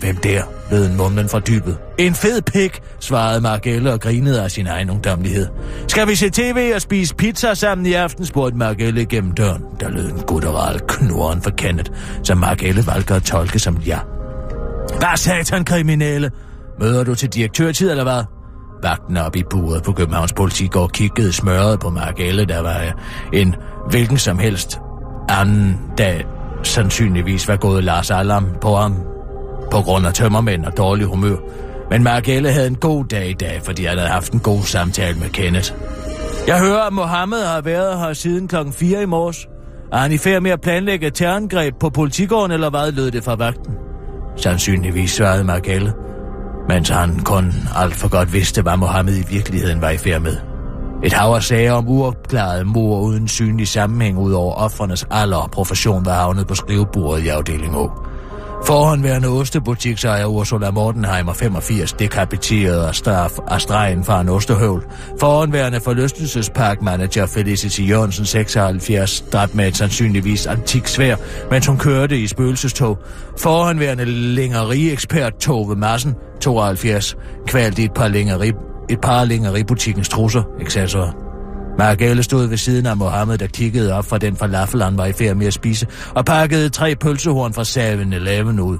Hvem der? lød en mumlen fra dybet. En fed pik, svarede Margelle og grinede af sin egen ungdomlighed. Skal vi se tv og spise pizza sammen i aften, spurgte Margelle gennem døren. Der lød en gutteral knurren for Kenneth, som Margelle valgte at tolke som ja. Hvad satan, kriminelle? Møder du til direktørtid, eller hvad? Vagten op i buret på Københavns Politigård kiggede smørret på Margelle, der var en hvilken som helst anden dag sandsynligvis var gået Lars Alarm på ham på grund af tømmermænd og dårlig humør. Men Margelle havde en god dag i dag, fordi han havde haft en god samtale med Kenneth. Jeg hører, at Mohammed har været her siden klokken 4 i morges. Er han i færd med at planlægge et terrorangreb på politigården, eller hvad lød det fra vagten? Sandsynligvis svarede Margelle, mens han kun alt for godt vidste, hvad Mohammed i virkeligheden var i færd med. Et hav af sager om uopklarede mor uden synlig sammenhæng ud over offernes alder og profession var havnet på skrivebordet i afdeling O. Forhåndværende ostebutiksejer Ursula Mortenheimer 85 dekapiteret af straf af stregen fra en ostehøvl. Forhåndværende forlystelsesparkmanager Felicity Jørgensen 76 dræbt med et sandsynligvis antik svær, mens hun kørte i spøgelsestog. Forhåndværende længeriekspert Tove Madsen 72 kvalt i et par længeri et par længeributikkens trusser, accessorer. Margale stod ved siden af Mohammed, der kiggede op fra den falafel, han var i færd med at spise, og pakkede tre pølsehorn fra 7-Eleven ud.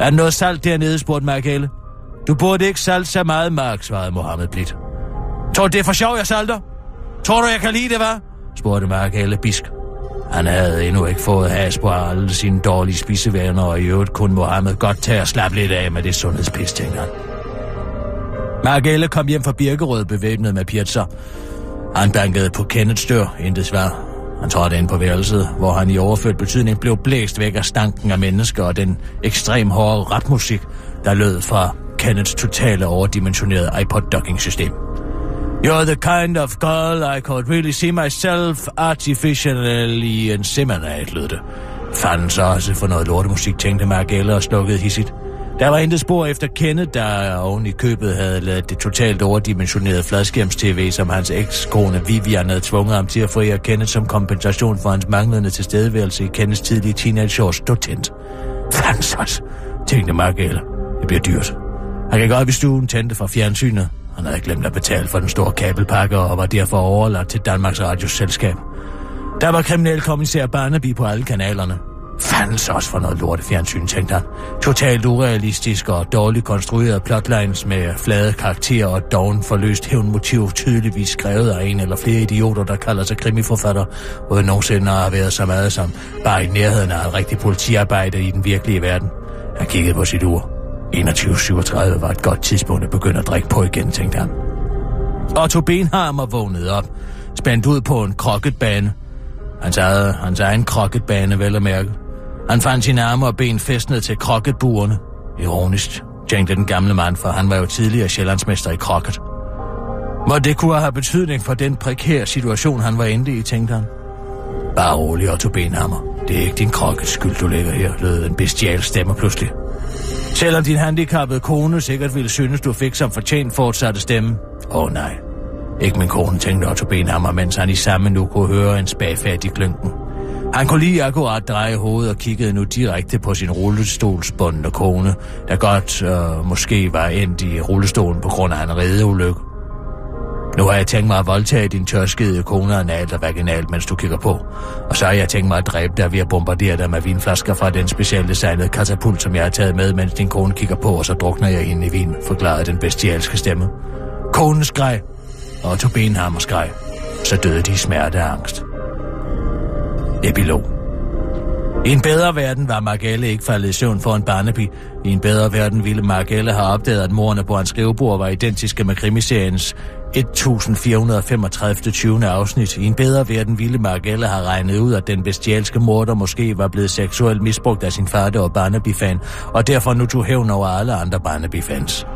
Er der noget salt dernede, spurgte Margale. Du burde ikke salt så meget, Mark, svarede Mohammed blidt. Tror du, det er for sjov, jeg salter? Tror du, jeg kan lide det, hvad? spurgte Margelle bisk. Han havde endnu ikke fået has på alle sine dårlige spisevaner, og i øvrigt kunne Mohammed godt tage og slappe lidt af med det sundhedspis, tænker han. Margelle kom hjem fra Birkerød bevæbnet med pizza. Han bankede på Kenneths dør, intet svar. Han trådte ind på værelset, hvor han i overført betydning blev blæst væk af stanken af mennesker og den ekstrem hårde rapmusik, der lød fra Kenneths totale overdimensionerede iPod-docking-system. You're the kind of girl I could really see myself artificially inseminate, lød det. Fanden så også for noget lortemusik, tænkte Margelle og slukkede hissigt. Der var intet spor efter Kenneth, der oven i købet havde lavet det totalt overdimensionerede fladskærmstv, som hans ekskone Vivian havde tvunget ham til at forære Kenneth som kompensation for hans manglende tilstedeværelse i Kenneths tidlige teenageår stod tændt. Fansos, tænkte Margelle. Det bliver dyrt. Han gik op i stuen tændte fra fjernsynet. Han havde glemt at betale for den store kabelpakke og var derfor overladt til Danmarks Radios selskab. Der var kriminalkommissær Barnaby på alle kanalerne. Fandens også for noget lorte fjernsyn, tænkte han. Totalt urealistisk og dårligt konstrueret plotlines med flade karakterer og doven forløst hævnmotiv tydeligvis skrevet af en eller flere idioter, der kalder sig krimiforfatter, uden nogensinde har været så meget som bare i nærheden af et rigtigt politiarbejde i den virkelige verden. Han kiggede på sit ur. 21.37 var et godt tidspunkt at begynde at drikke på igen, tænkte han. Otto Benhammer vågnede op, spændt ud på en krokketbane. Hans, eget, hans egen krokketbane, vel at mærke. Han fandt sine arme og ben festnet til kroketbuerne. Ironisk, tænkte den gamle mand, for han var jo tidligere sjællandsmester i krokket. Må det kunne have betydning for den prekære situation, han var inde i, tænkte han. Bare rolig, Otto Benhammer. Det er ikke din krokkes skyld, du ligger her, lød en bestial stemme pludselig. Selvom din handicappede kone sikkert ville synes, du fik som fortjent fortsatte stemme. Åh oh, nej. Ikke min kone, tænkte Otto Benhammer, mens han i samme nu kunne høre en spagfærdig i klynken. Han kunne lige akkurat dreje hovedet og kiggede nu direkte på sin rullestolsbundne kone, der godt øh, måske var endt i rullestolen på grund af en redeulykke. Nu har jeg tænkt mig at voldtage din tørskede kone analt og vaginalt, mens du kigger på. Og så har jeg tænkt mig at dræbe dig ved at bombardere dig med vinflasker fra den specielt designede katapult, som jeg har taget med, mens din kone kigger på, og så drukner jeg hende i vin, forklarede den bestialske stemme. Konen skreg, og tog Benhammer skreg. Så døde de i smerte og angst. Epilog i en bedre verden var Margelle ikke faldet i søvn for en barnepi. I en bedre verden ville Margelle have opdaget, at morerne på hans skrivebord var identiske med krimiseriens 1435. 20. afsnit. I en bedre verden ville Margelle have regnet ud, at den bestialske morder måske var blevet seksuelt misbrugt af sin far, der var Barnaby-fan, og derfor nu tog hævn over alle andre Barnaby-fans.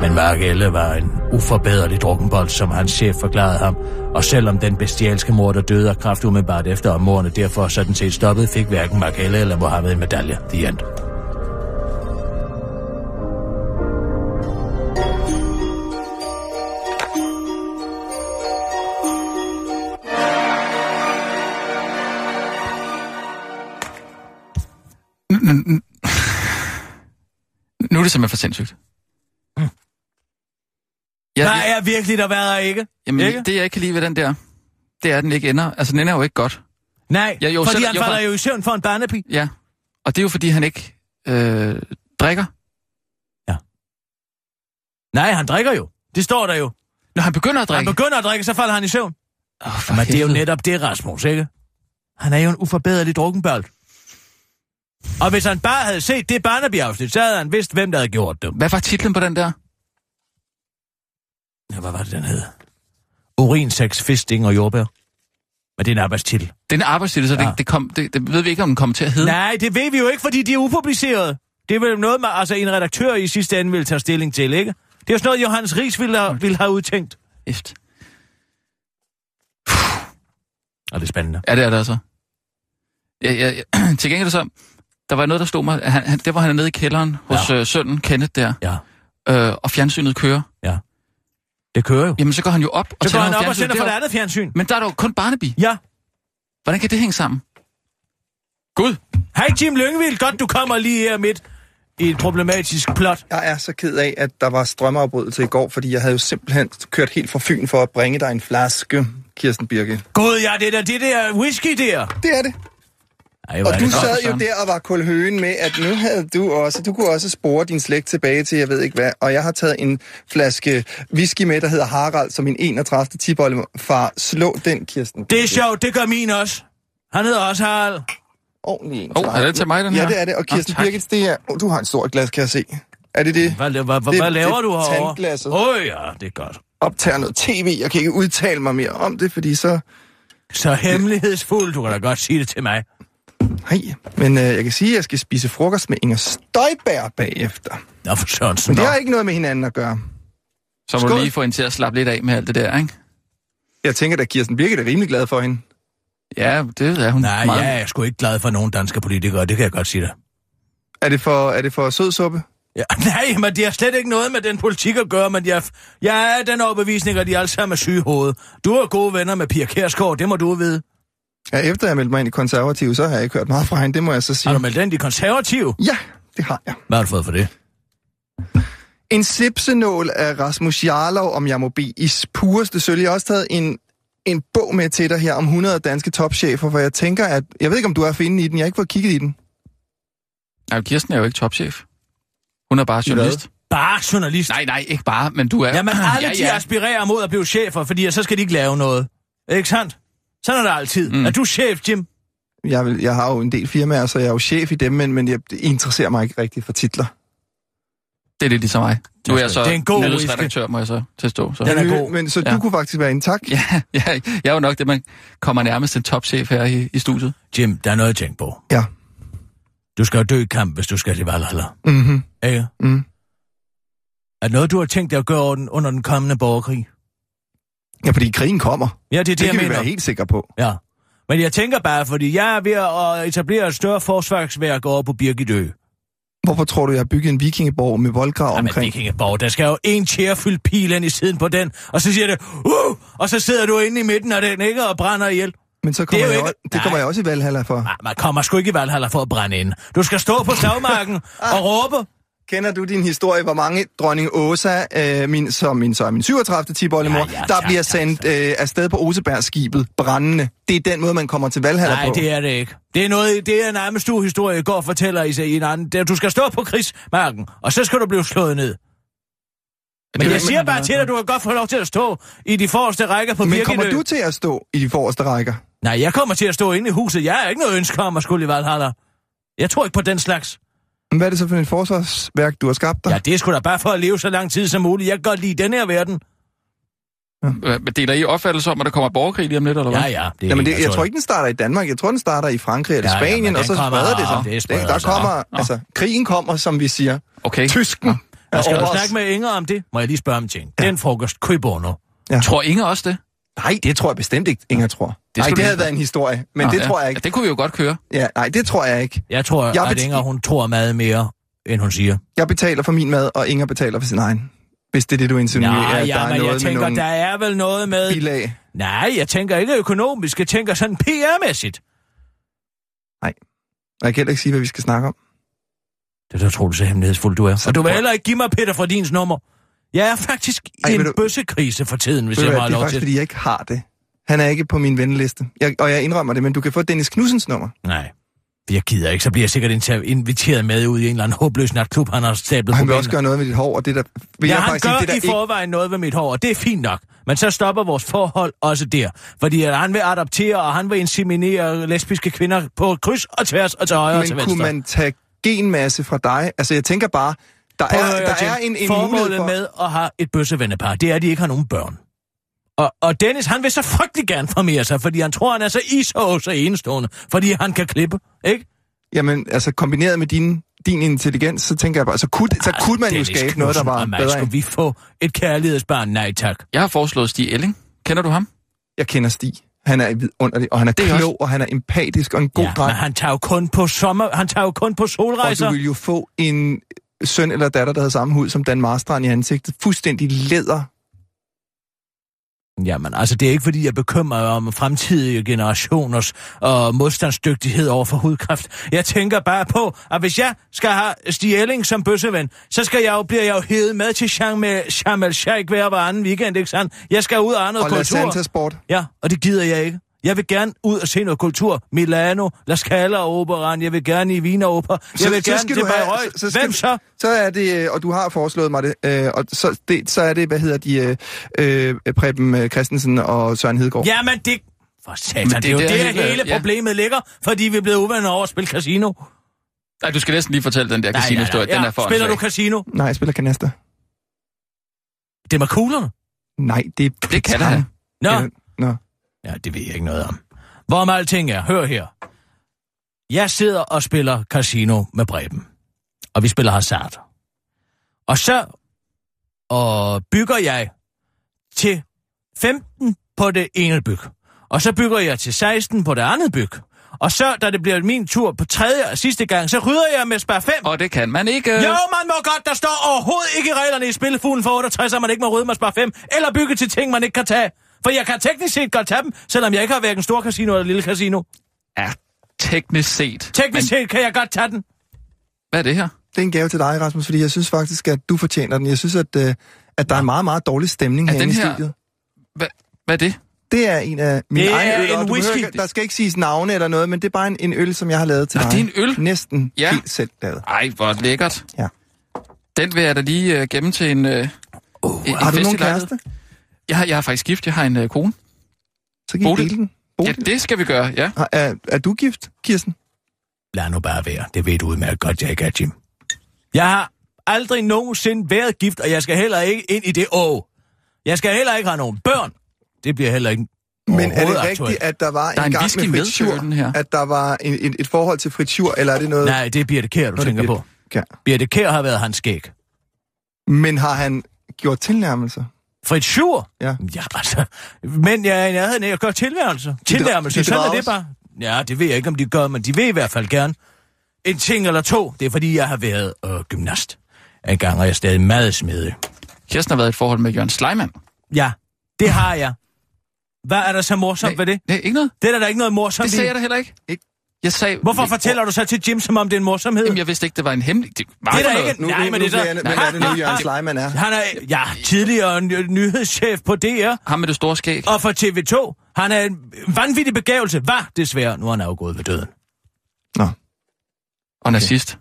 Men Mark Elle var en uforbederlig drukkenbold, som hans chef forklarede ham, og selvom den bestialske mor, der døde af kraft umiddelbart efter omordene, derfor sådan set stoppede, fik hverken Mark Elle eller Mohammed en medalje. The end. Nu er det simpelthen for sindssygt. Ja, Der ja, er virkelig der været ikke. jamen, ikke? det jeg ikke kan lide ved den der, det er, at den ikke ender. Altså, den ender jo ikke godt. Nej, Ja, jo, fordi selv- han jo, falder jo i søvn for en barnepi. Ja, og det er jo, fordi han ikke øh, drikker. Nej, han drikker jo. Det står der jo. Når han begynder at Når han drikke... begynder at drikke, så falder han i søvn. Oh, for Men det er jo netop det, Rasmus, ikke? Han er jo en uforbederlig drukkenbold. Og hvis han bare havde set det Barnaby-afsnit, så havde han vidst, hvem der havde gjort det. Hvad var titlen på den der? Ja, hvad var det, den hed? Urin, sex, fisting og jordbær. Men det er en arbejdstitel. Den er arbejdstitel, så Ja. det, det, kom, det, det ved vi ikke, om den kommer til at hedde. Nej, det ved vi jo ikke, fordi de er upublicerede. Det er vel noget, man, altså en redaktør i sidste ende vil tage stilling til, ikke? Det er jo sådan noget, Johannes Ries ville have, ville have udtænkt. Efter. Og det er spændende. Ja, det er det altså. Ja, ja, ja. Til gengæld så, der var noget, der stod mig. Han, han, det var han nede i kælderen hos Ja. øh, sønnen Kenneth der, Ja, øh, og fjernsynet kører. Det kører jo. Jamen, så går han jo op og Så går tænder han op og sender for det andet fjernsyn. Men der er jo kun Barnaby. Ja. Hvordan kan det hænge sammen? Gud. Hej Jim Lyngvild, godt du kommer lige her midt i et problematisk plot. Jeg er så ked af, at der var strømafbrydelse i går, fordi jeg havde jo simpelthen kørt helt fra Fyn for at bringe dig en flaske, Kirsten Birke. Gud, ja, det er da det der whisky der. Det er det. Ej, Og du sad jo der og var kulhøen med, at nu havde du også, du kunne også spore din slægt tilbage til, jeg ved ikke hvad, og jeg har taget en flaske whisky med, der hedder Harald, som min 31. tiboldefar. Slå den, Kirsten. Det er sjovt, det gør min også. Han hedder også Harald. Ordentlig en. Åh, oh, er det til mig, den Ja, her? det er det. Og Kirsten tak. Birgit, det er... Oh, du har et stort glas, kan jeg se. Er det det? Hvad, hvad, hvad, Det- hvad laver det du herovre? tandglasset. Åh oh, ja, det er godt. Optager noget tv. Jeg kan ikke udtale mig mere om det, fordi så... Så hemmelighedsfuld, du kan da godt sige det til mig. Nej, men øh, jeg kan sige, at jeg skal spise frokost med Inger Støjbær bagefter. Nå, for Sørensen. Men det har ikke noget med hinanden at gøre. Så må du Skål. lige få hende til at slappe lidt af med alt det der, ikke? Jeg tænker, at Kirsten Birgit er rimelig glad for hende. Ja, det er hun Nej, meget. jeg er sgu ikke glad for nogen danske politikere, det kan jeg godt sige dig. Er det for, er det for sødsuppe? Ja, nej, men det har slet ikke noget med den politik at gøre, men jeg, jeg er den overbevisning, at de alle sammen er syge i hovedet. Du er gode venner med Pia Kærsgaard, det må du vide. Ja, efter jeg meldte mig ind i konservativ, så har jeg ikke hørt meget fra hende, det må jeg så sige. Har du meldt den i konservativ? Ja, det har jeg. Hvad har du fået for det? En sipsenål af Rasmus Jarlov, om jeg må bede, i pureste sølv. Jeg har også taget en, en bog med til dig her om 100 danske topchefer, for jeg tænker, at... Jeg ved ikke, om du er finde i den. Jeg har ikke fået kigget i den. Nej, Kirsten er jo ikke topchef. Hun er bare journalist. Bare journalist. Nej, nej, ikke bare, men du er... Jamen, alle ja, de ja. aspirerer mod at blive chefer, fordi så skal de ikke lave noget. Ikke sandt? Sådan er det altid. Mm. Er du chef, Jim? Jeg, vil, jeg har jo en del firmaer, så jeg er jo chef i dem, men, men jeg det interesserer mig ikke rigtig for titler. Det er lidt ligesom mig. Nu er jeg så Det er en god nyhedsredaktør, må jeg så tilstå. Så. Den er god. Men så Ja. du kunne faktisk være en tak. Ja, ja, jeg er jo nok det, man kommer nærmest en topchef her i, i studiet. Jim, der er noget at tænke på. Ja. Du skal jo dø i kamp, hvis du skal til Valhalla. Mm-hmm. Ikke? Mm. Er noget, du har tænkt dig at gøre under den- under den kommende borgerkrig? Ja, fordi krigen kommer. Ja, det er det, Det jeg kan vi mener. være helt sikre på. Ja. Men jeg tænker bare, fordi jeg er ved at etablere et større forsvarsværk over på Birgitø. Hvorfor tror du, jeg har bygget en vikingeborg med voldgrav Jamen, omkring? Vikingeborg, der skal jo en tjærfyldt pil ind i siden på den, og så siger det, uh, og så sidder du inde i midten af den, ikke, og brænder ihjel. Men så kommer Det jeg, ikke- ikke... det kommer Nej. jeg også i Valhalla for. Nej, man kommer sgu ikke i Valhalla for at brænde ind. Du skal stå på slagmarken og råbe. Kender du din historie, hvor mange dronning Åsa, øh, min, som min, så er min 37. tiboldemor, Ja, ja, der ja, bliver sendt øh, afsted på Osebergskibet brændende. Det er den måde, man kommer til Valhalla Nej, på. det er det ikke. Det er noget, det er nærmest du historie, går og fortæller i, i en anden. Du skal stå på krigsmarken, og så skal du blive slået ned. Men det jeg er siger bare til dig, at du kan godt få lov til at stå i de forreste rækker på Men kommer du til at stå i de forreste rækker? Nej, jeg kommer til at stå inde i huset. Jeg har ikke noget ønske om at skulle i Valhalla. Jeg tror ikke på den slags. Men Hvad er det så for et forsvarsværk, du har skabt dig? Ja, det er sgu da bare for at leve så lang tid som muligt. Jeg kan godt lide den her verden. Øh, Deler I opfattelse om, at der kommer borgerkrig lige om lidt, eller hvad? Ja, ja. Det Jamen, det, jeg tror ikke, den starter i Danmark. Jeg tror, den starter i Frankrig eller Ja, ja, Spanien, men og så spreder det ja, sig. det spreder der kommer, Nå. altså, krigen kommer, som vi siger. Okay. Tysken. Jeg skal jo snakke med Inger om det. Må jeg lige spørge om ting? Den frokost, køber Tror Inger også det? Nej, det tror jeg bestemt ikke, Inger tror. Det nej, det havde været en historie, men Nå, det ja. tror jeg Ja, ikke. det kunne vi jo godt køre. Ja, nej, det tror jeg ikke. Jeg tror, Jeg at Inger, hun tror meget mere, end hun siger. Jeg betaler for min mad, og Inger betaler for sin egen. Hvis det er det, du insinuerer, Nej, at der ja, er men jeg noget tænker, med der nogle er vel noget med... bilag. Nej, jeg tænker ikke økonomisk. Jeg tænker sådan PR-mæssigt. Og jeg kan heller ikke sige, hvad vi skal snakke om. Det der tror du så hemmelighedsfuld du er. Så og du vil heller ikke give mig Peter Fredins nummer. Jeg er faktisk Ej, i en du- bøssekrise for tiden, hvis jeg hvad, må have det er lov faktisk, til. fordi jeg ikke har det. Han er ikke på min venneliste. Jeg, og jeg indrømmer det, men du kan få Dennis Knudsens nummer. Nej. Jeg gider ikke, så bliver jeg sikkert inviteret med ud i en eller anden håbløs natklub, han har stablet han vil også gøre noget med dit hår, og det der... Vil Ja, jeg han gør sige, det der i ikke... forvejen noget ved mit hår, og det er fint nok. Men så stopper vores forhold også der. Fordi at han vil adoptere, og han vil inseminere lesbiske kvinder på kryds og tværs og til højre og til Men venstre. kunne man tage genmasse fra dig? Altså, jeg tænker bare, der er, der er en, en Formålet mulighed for... med at have et bøssevennepar, det er, at de ikke har nogen børn. Og, og Dennis, han vil så frygtelig gerne formere sig, fordi han tror, han er så ishås og enestående, fordi han kan klippe, ikke? Jamen, altså kombineret med din, din intelligens, så tænker jeg bare, så kunne, så kunne man jo Dennis skabe noget, der var og mig, bedre. Skulle vi få et kærlighedsbarn? Nej, tak. Jeg har foreslået Stig Elling. Kender du ham? Jeg kender Stig. Han er vidunderlig, og han er, Det er klog, også- og han er empatisk og en god ja, dreng. men han tager jo kun på sommer, han tager jo kun på Og solrejser. du vil jo få en søn eller datter, der havde samme hud som Dan Marstrand i ansigtet. Fuldstændig læder. Jamen, altså, det er ikke, fordi jeg bekymrer om fremtidige generationers øh, modstandsdygtighed over for hudkræft. Jeg tænker bare på, at hvis jeg skal have Stig Elling som bøsseven, så skal jeg jo, bliver jeg jo hævet med til Sharm el- el-Sheikh hver hver anden weekend, ikke sandt? Jeg skal ud og noget Og kultur. Santa Sport. Ja, og det gider jeg ikke. Jeg vil gerne ud og se noget kultur. Milano, La Scala Operan, jeg vil gerne i Wiener Oper, jeg vil gerne til Bayreuth. Hvem så? Så er det, øh, og du har foreslået mig det, øh, og så, det, så er det, hvad hedder de, øh, øh, Preben øh, Christensen og Søren Hedegaard. Jamen, det... For satan, Men det, det er jo det, der hele, hele- ja. problemet ligger, fordi vi er blevet uvenner over at spille casino. Nej, du skal næsten lige fortælle den der casino-historie. Den er for Spiller du casino? Nej, jeg spiller kanasta. Det er med kuglerne. Nej, det er Det kan have. Nå, Ja, Nå. Ja, det ved jeg ikke noget om. Hvorom alting er, hør her. Jeg sidder og spiller casino med Breben. Og vi spiller hasard. Og så og bygger jeg til 15 på det ene byg. Og så bygger jeg til 16 på det andet byg. Og så, da det bliver min tur på tredje og sidste gang, så rydder jeg med spær 5. Og det kan man ikke. Jo, man må godt. Der står overhovedet ikke i reglerne i spillefuglen for 68, at man ikke må rydde med spar 5, eller bygge til ting, man ikke kan tage. For jeg kan teknisk set godt tage dem, selvom jeg ikke har hverken stor casino eller lille casino. Ja, teknisk set. Teknisk set kan jeg godt tage den. Hvad er det her? Det er en gave til dig, Rasmus, fordi jeg synes faktisk, at du fortjener den. Jeg synes, at, øh, at der er en meget, meget dårlig stemning Er herinde i her- studiet. Hvad, hvad er det? Det er en af mine Det er egne øl, en whisky. ikke, der skal ikke siges navne eller noget, men det er bare en, en øl, som jeg har lavet til Nå, dig. det er en øl? Næsten Ja. helt selv lavet. Ej, hvor lækkert. Ja. Den vil jeg da lige uh, gemme til en, uh, en, en Har du nogen kæreste? Jeg har, jeg har faktisk gift. Jeg har en uh, kone. Så kan I dele den. Ja, Bodil. det skal vi gøre, ja. Har- Er, er du gift, Kirsten? Lad nu bare være. Det ved du udmærket godt, jeg ikke er, Jim. Jeg har aldrig nogensinde været gift, og jeg skal heller ikke ind i det å. Jeg skal heller ikke have nogen børn. Det bliver heller ikke Men er det overhovedet rigtigt, aktuelt. at der var Der er en en gang med øllen her. at der var en, et, et forhold til Fritz Schur, eller er det noget... Nej, det er Birte Kjær, du Nå, det er tænker Birte på. Kjær. Birte Kjær har været hans skæg. Men har han gjort tilnærmelser? Fritz Schur? Ja. Ja, altså. Men jeg er i nærheden af at gøre tilværelse. Tilnærmelse, de sådan er det bare. Ja, det ved jeg ikke, om de gør, men de vil i hvert fald gerne. En ting eller to. Det er fordi, jeg har været øh, gymnast. En gang er jeg stadig meget smidig. Kirsten har været i et forhold med Jørgen Sleiman. Ja, det har jeg. Hvad er der så morsomt ved det? Det er ikke noget. Det er der ikke noget morsomt Det sagde jeg da heller ikke. Ikke? Jeg sagde... Hvorfor fortæller du så til Jim, som om det er en morsomhed? Jamen, jeg vidste ikke, det var en hemmelig... Det, var Det er noget. ikke- Nu, Nej, nu, men det er så- jeg- er det nu, Jørgen Sleiman er? Han er, ja, tidligere ny- nyhedschef på DR, Ham med det store skæg. og for TV2. Han er en vanvittig begævelse. Var desværre. Nu er han afgået ved døden. Nå. Og nazist.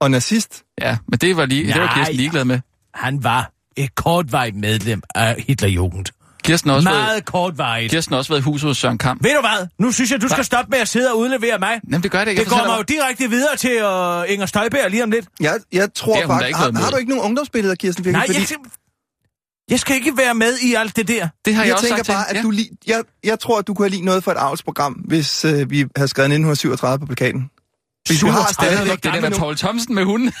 Og nazist? Ja, men det var, lige, det var Nej. Kirsten ligeglad med. Han var et kortvarigt medlem af Hitlerjugend. Kirsten har også, været, Meget kortvarigt. Kirsten har også været i huset hos Søren Kamp. Ved du hvad? Nu synes jeg, du skal stoppe med at sidde og udlevere mig. Jamen, det gør det ikke. Det går mig jo direkte videre til uh, Inger Støjberg lige om lidt. Jeg, jeg tror Det faktisk... Har, har du ikke nogen ungdomsbilleder, Kirsten? Birgit? Nej, Fordi jeg, jeg skal ikke være med i alt det der. Det har jeg, jeg også tænker sagt bare, at du li- jeg, jeg tror, at du kunne have lige noget for et avlsprogram, hvis øh, vi havde skrevet 1937 på plakaten. Fordi du har 37, stadigvæk Det er der. Paul Thomsen med hunden.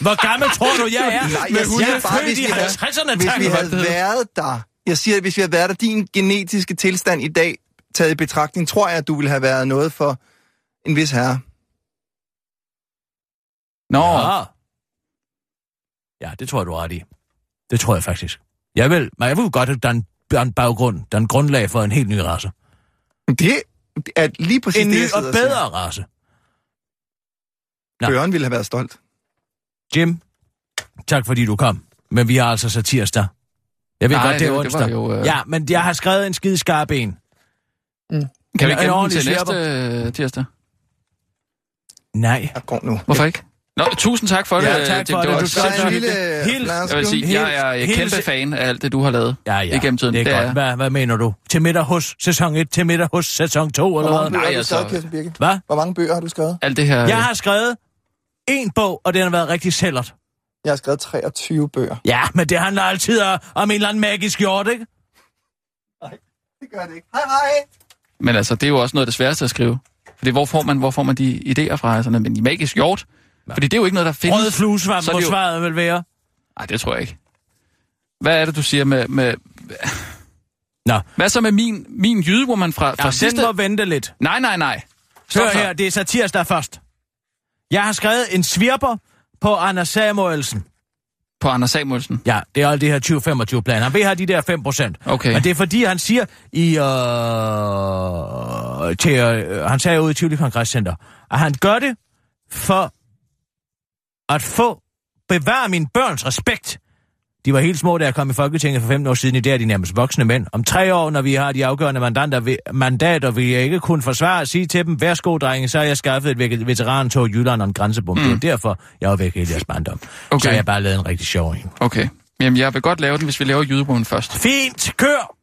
Hvor gammel tror du, jeg er? Nej, Med jeg hunde siger bare, hvis vi havde- 50'erne, Hvis vi havde været der... Jeg siger, at hvis vi havde været der, din genetiske tilstand i dag taget i betragtning, tror jeg, at du ville have været noget for en vis herre. Nå, Ja. ja, det tror jeg, du har ret i. Det tror jeg faktisk. Jeg vil, men jeg ved godt, at der er en, der er en baggrund, der er en grundlag for en helt ny race. Det er lige præcis En det, ny jeg sidder og siger. bedre race. Nå. Børen ville have været stolt. Jim, tak fordi du kom. Men vi har altså så tirsdag. Jeg ved Nej, godt, det er det var- det onsdag. jo, øh, Ja, men jeg har skrevet en skide skarp en. Kan vi En- ikke en gemme den til næste øh, tirsdag? Nej. Jeg går nu. Hvorfor ikke? Nå, tusind tak for det. Ja, tak for det. var Du skal er en sindssygt lille flaske. Jeg vil sige, jeg er kæmpe fan af alt det, du har lavet Ja, ja. igennem tiden. Det er, Det er godt. Hvad, hvad mener du? Til middag hos sæson 1, til middag hos sæson 2, Hvor eller hvad? du altså-? Hvad? Hvor mange bøger har du skrevet? Alt det her... Jeg har skrevet en bog, og den har været rigtig sælgert. Jeg har skrevet 23 bøger. Ja, men det handler altid om en eller anden magisk hjort, ikke? Det gør det ikke. Hej, hej. Men altså, det er jo også noget af det sværeste at skrive. Fordi hvor får man, hvor får man de idéer fra? Altså, men i magisk hjort? Fordi det er jo ikke noget, der findes. Rød fluesvamp det jo- svaret vel være. Nej, det tror jeg ikke. Hvad er det, du siger med... med... Nå. Hvad så med min, min jydewoman fra, fra Ja, sidste... den må vente lidt. Nej, nej, nej. Stop Hør så. her, det er satirsdag først. Jeg har skrevet en svirper på Anders Samuelsen. På Anders Samuelsen. Ja, det er alt det her 2025-plan. Han vil have de der 5 procent. Okay. Men det er fordi, han siger i... Øh, til, øh, han sagde ude i Tivoli Kongresscenter, at han gør det for at få bevare mine børns respekt. De var helt små, da jeg kom i Folketinget for 15 år siden. I dag er de nærmest voksne mænd. Om tre år, når vi har de afgørende mandater, vil, mandater, vil jeg ikke kunne forsvare at sige til dem, værsgo, drenge, så har jeg skaffet et ve- veterantog i Jylland og en grænsebom. Mm. Det er derfor, jeg var væk hele jeres barndom. Okay. Så har jeg bare lavet en rigtig sjov en. Okay. Jamen, jeg vil godt lave den, hvis vi laver jydewoman først. Fint, kør!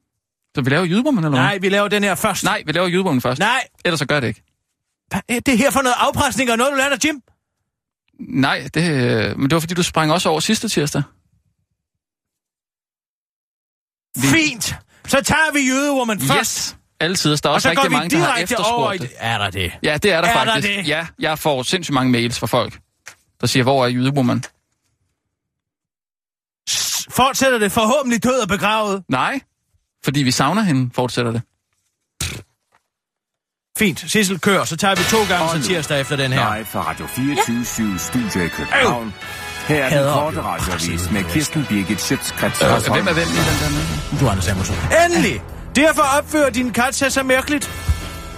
Så vi laver jydewoman, eller hvad? Nej, vi laver den her først. Nej, vi laver jydewoman først. Nej, Ellers så gør det ikke. Hvad er det her for noget afpresning og noget, du lander, Jim? Nej, det, øh, men det var fordi, du sprang også over sidste tirsdag. Vi- Fint! Så tager vi jødewoman først. Yes! Alle tider. Der er Og også så rigtig vi mange, der har direkte over i... efterspurgt det. Er der det? Ja, det er der Er der faktisk. det? Ja, jeg får sindssygt mange mails fra folk, der siger, hvor er jydewoman? S- Fortsætter det forhåbentlig død og begravet? Nej, fordi vi savner hende, fortsætter det. Fint. Sissel, kør. Så tager vi to gange så tirsdag efter den her. Live fra Radio 24 Studio i København. Her er den Hader korte jo. radiovis med Kirsten Birgit Schøtzgrads Øh, hvem er hvem i den der? Du, Anders Samuelsen. Endelig! Derfor opfører din kat sig så mærkeligt.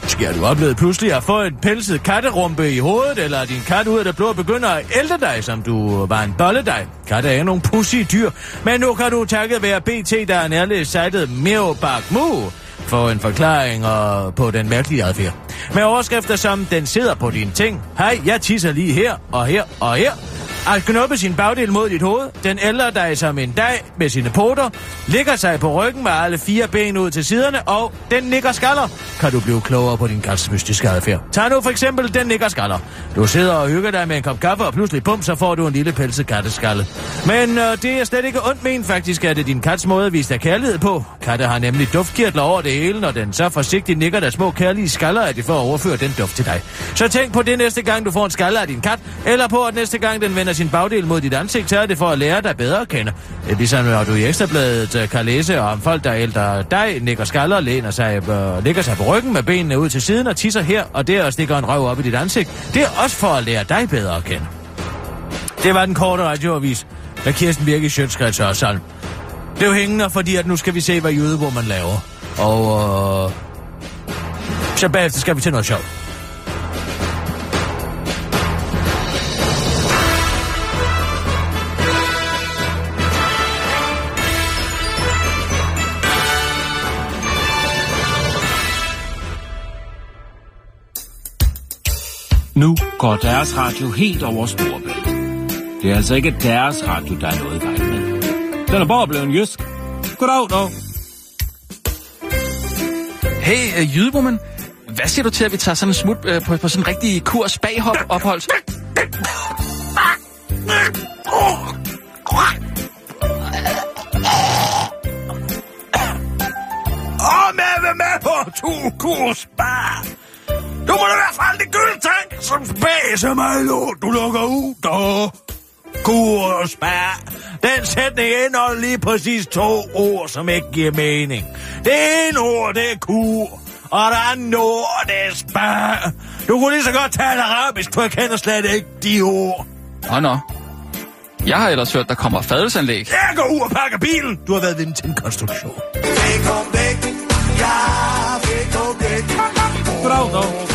Sker du oplevet pludselig at få en pelset katterumpe i hovedet, eller er din kat ud af det blå begynder at ælte dig, som du var en bolledej? Katte er nogen pussy dyr, men nu kan du takket være BT, der er nærligt sitet Meo Bak Mu, få en forklaring og på den mærkelige adfærd. Med overskrifter som, den sidder på dine ting, hej, jeg tisser lige her og her og her, at knuppe sin bagdel mod dit hoved. Den ældre dig som en dag med sine poter, ligger sig på ryggen med alle fire ben ud til siderne, og den nikker skaller. Kan du blive klogere på din kats mystiske adfærd? Tag nu for eksempel den nikker skaller. Du sidder og hygger dig med en kop kaffe, og pludselig bum, så får du en lille pelset katteskalle. Men øh, det er slet ikke ondt men faktisk, er det din kats måde at vise dig kærlighed på. Katte har nemlig duftkirtler over det hele, når den så forsigtigt nikker der små kærlige skaller, at de får at overføre den duft til dig. Så tænk på det næste gang, du får en skalle af din kat, eller på, at næste gang den vender sin bagdel mod dit ansigt, så er det for at lære dig bedre at kende. Det Ligesom når du i Ekstrabladet øh, kan læse om folk, der ældre dig, nikker skaller, læner sig, øh, ligger sig på ryggen med benene ud til siden og tisser her og der og stikker en røv op i dit ansigt. Det er også for at lære dig bedre at kende. Det var den korte radioavis med Kirsten Birke Sjøtskrets og Salm. Blev hængende, fordi at nu skal vi se, hvad jøde, man laver. Og øh, så bagefter skal vi til noget sjovt. Nu går deres radio helt over storbælt. Det er altså ikke deres radio, der er noget i vejen med. Den er bare blevet jysk. Goddag dog. Hey, uh, jydewoman. Hvad siger du til, at vi tager sådan en smut uh, på, på sådan en rigtig kurs baghop ophold? Åh, med, med, på to kurs bar. Du må da i hvert fald det gylde tank, som spæser mig lort, du lukker ud, da. Kurs. Den sætning indeholder lige præcis to ord, som ikke giver mening. Det ene ord, det er kur, og det andet ord, det er spar. Du kunne lige så godt tale arabisk, for jeg kender slet ikke de ord. Nå, nå. Jeg har ellers hørt, der kommer fadelsanlæg. Jeg går ud og pakker bilen. Du har været ved en konstruktion. Goddag dog. Fikum ding, ja, ja, ja, ja. Fikum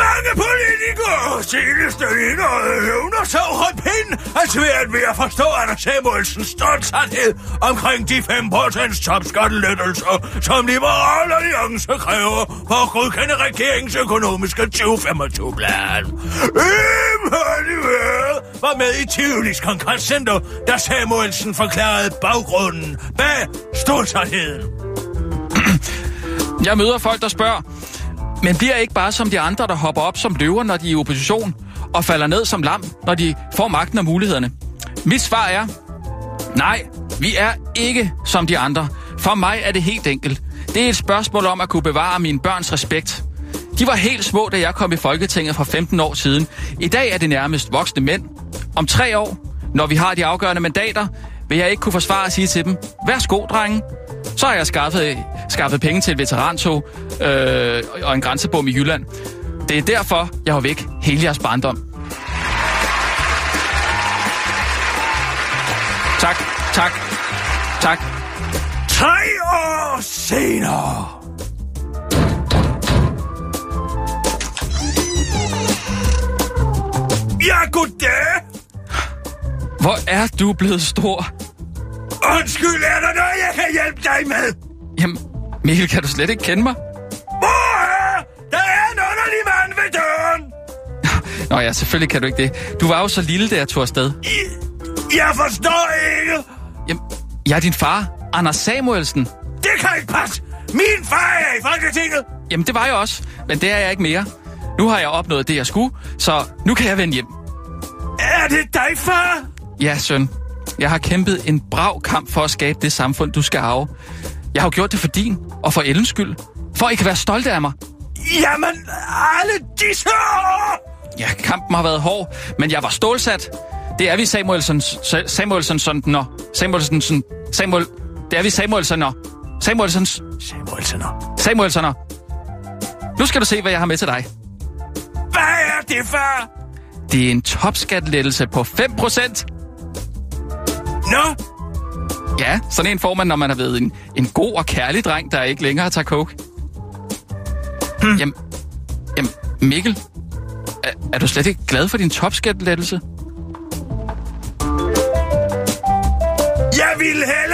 Mange politikere seneste indøjet hævner så højt pind at svært ved at forstå Anders Samuelsens stolthed omkring de 5% topskattelettelser, som Liberal Alliance kræver for at godkende regeringens økonomiske 2025-plan. Immanuel var med i Tivolis Kongresscenter, da Samuelsen forklarede baggrunden bag stoltheden. Jeg møder folk, der spørger, men bliver ikke bare som de andre, der hopper op som løver, når de er i opposition, og falder ned som lam, når de får magten og mulighederne? Mit svar er, nej, vi er ikke som de andre. For mig er det helt enkelt. Det er et spørgsmål om at kunne bevare mine børns respekt. De var helt små, da jeg kom i Folketinget for 15 år siden. I dag er det nærmest voksne mænd. Om tre år, når vi har de afgørende mandater, vil jeg ikke kunne forsvare at sige til dem, værsgo, drenge. Så har jeg skaffet, skaffet penge til et veterantog øh, og en grænsebom i Jylland. Det er derfor, jeg var væk hele jeres barndom. Tak, tak, tak. Tre år senere. Ja, goddag. Hvor er du blevet stor? Undskyld, er der noget, jeg kan hjælpe dig med? Jamen, Mikkel, kan du slet ikke kende mig? Er? Der er en underlig mand ved døren. Nå ja, selvfølgelig kan du ikke det. Du var jo så lille, da jeg tog afsted. Jeg forstår ikke. Jamen, jeg er din far, Anders Samuelsen. Det kan ikke passe. Min far er i Folketinget. Jamen, det var jeg også, men det er jeg ikke mere. Nu har jeg opnået det, jeg skulle, så nu kan jeg vende hjem. Er det dig, far? Ja, søn. Jeg har kæmpet en brav kamp for at skabe det samfund, du skal arve. Jeg har jo gjort det for din og for Ellens skyld. For I kan være stolte af mig. Jamen, alle disse år! Ja, kampen har været hård, men jeg var stålsat. Det er vi Samuelsens... Samuelsson, nå. Samuelsen... Samuel... Det er vi Samuelsoner. Samuelsens... Samuelsoner. Samuelsoner. Nu skal du se, hvad jeg har med til dig. Hvad er det, far? Det er en topskattelettelse på 5%. Nå, Ja, sådan en får man, når man har været en, en god og kærlig dreng, der ikke længere tager coke. Hmm. Jamen, jamen, Mikkel, er, er du slet ikke glad for din topskattelettelse? jeg ville hellere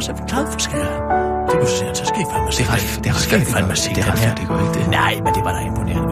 skala. lidt under. Han var så glad for skala. Det kunne se, så skal I fandme se Det er det er det er gør ikke det? Nej, men det var da imponerende. Gud, hvis det. Lige der, det.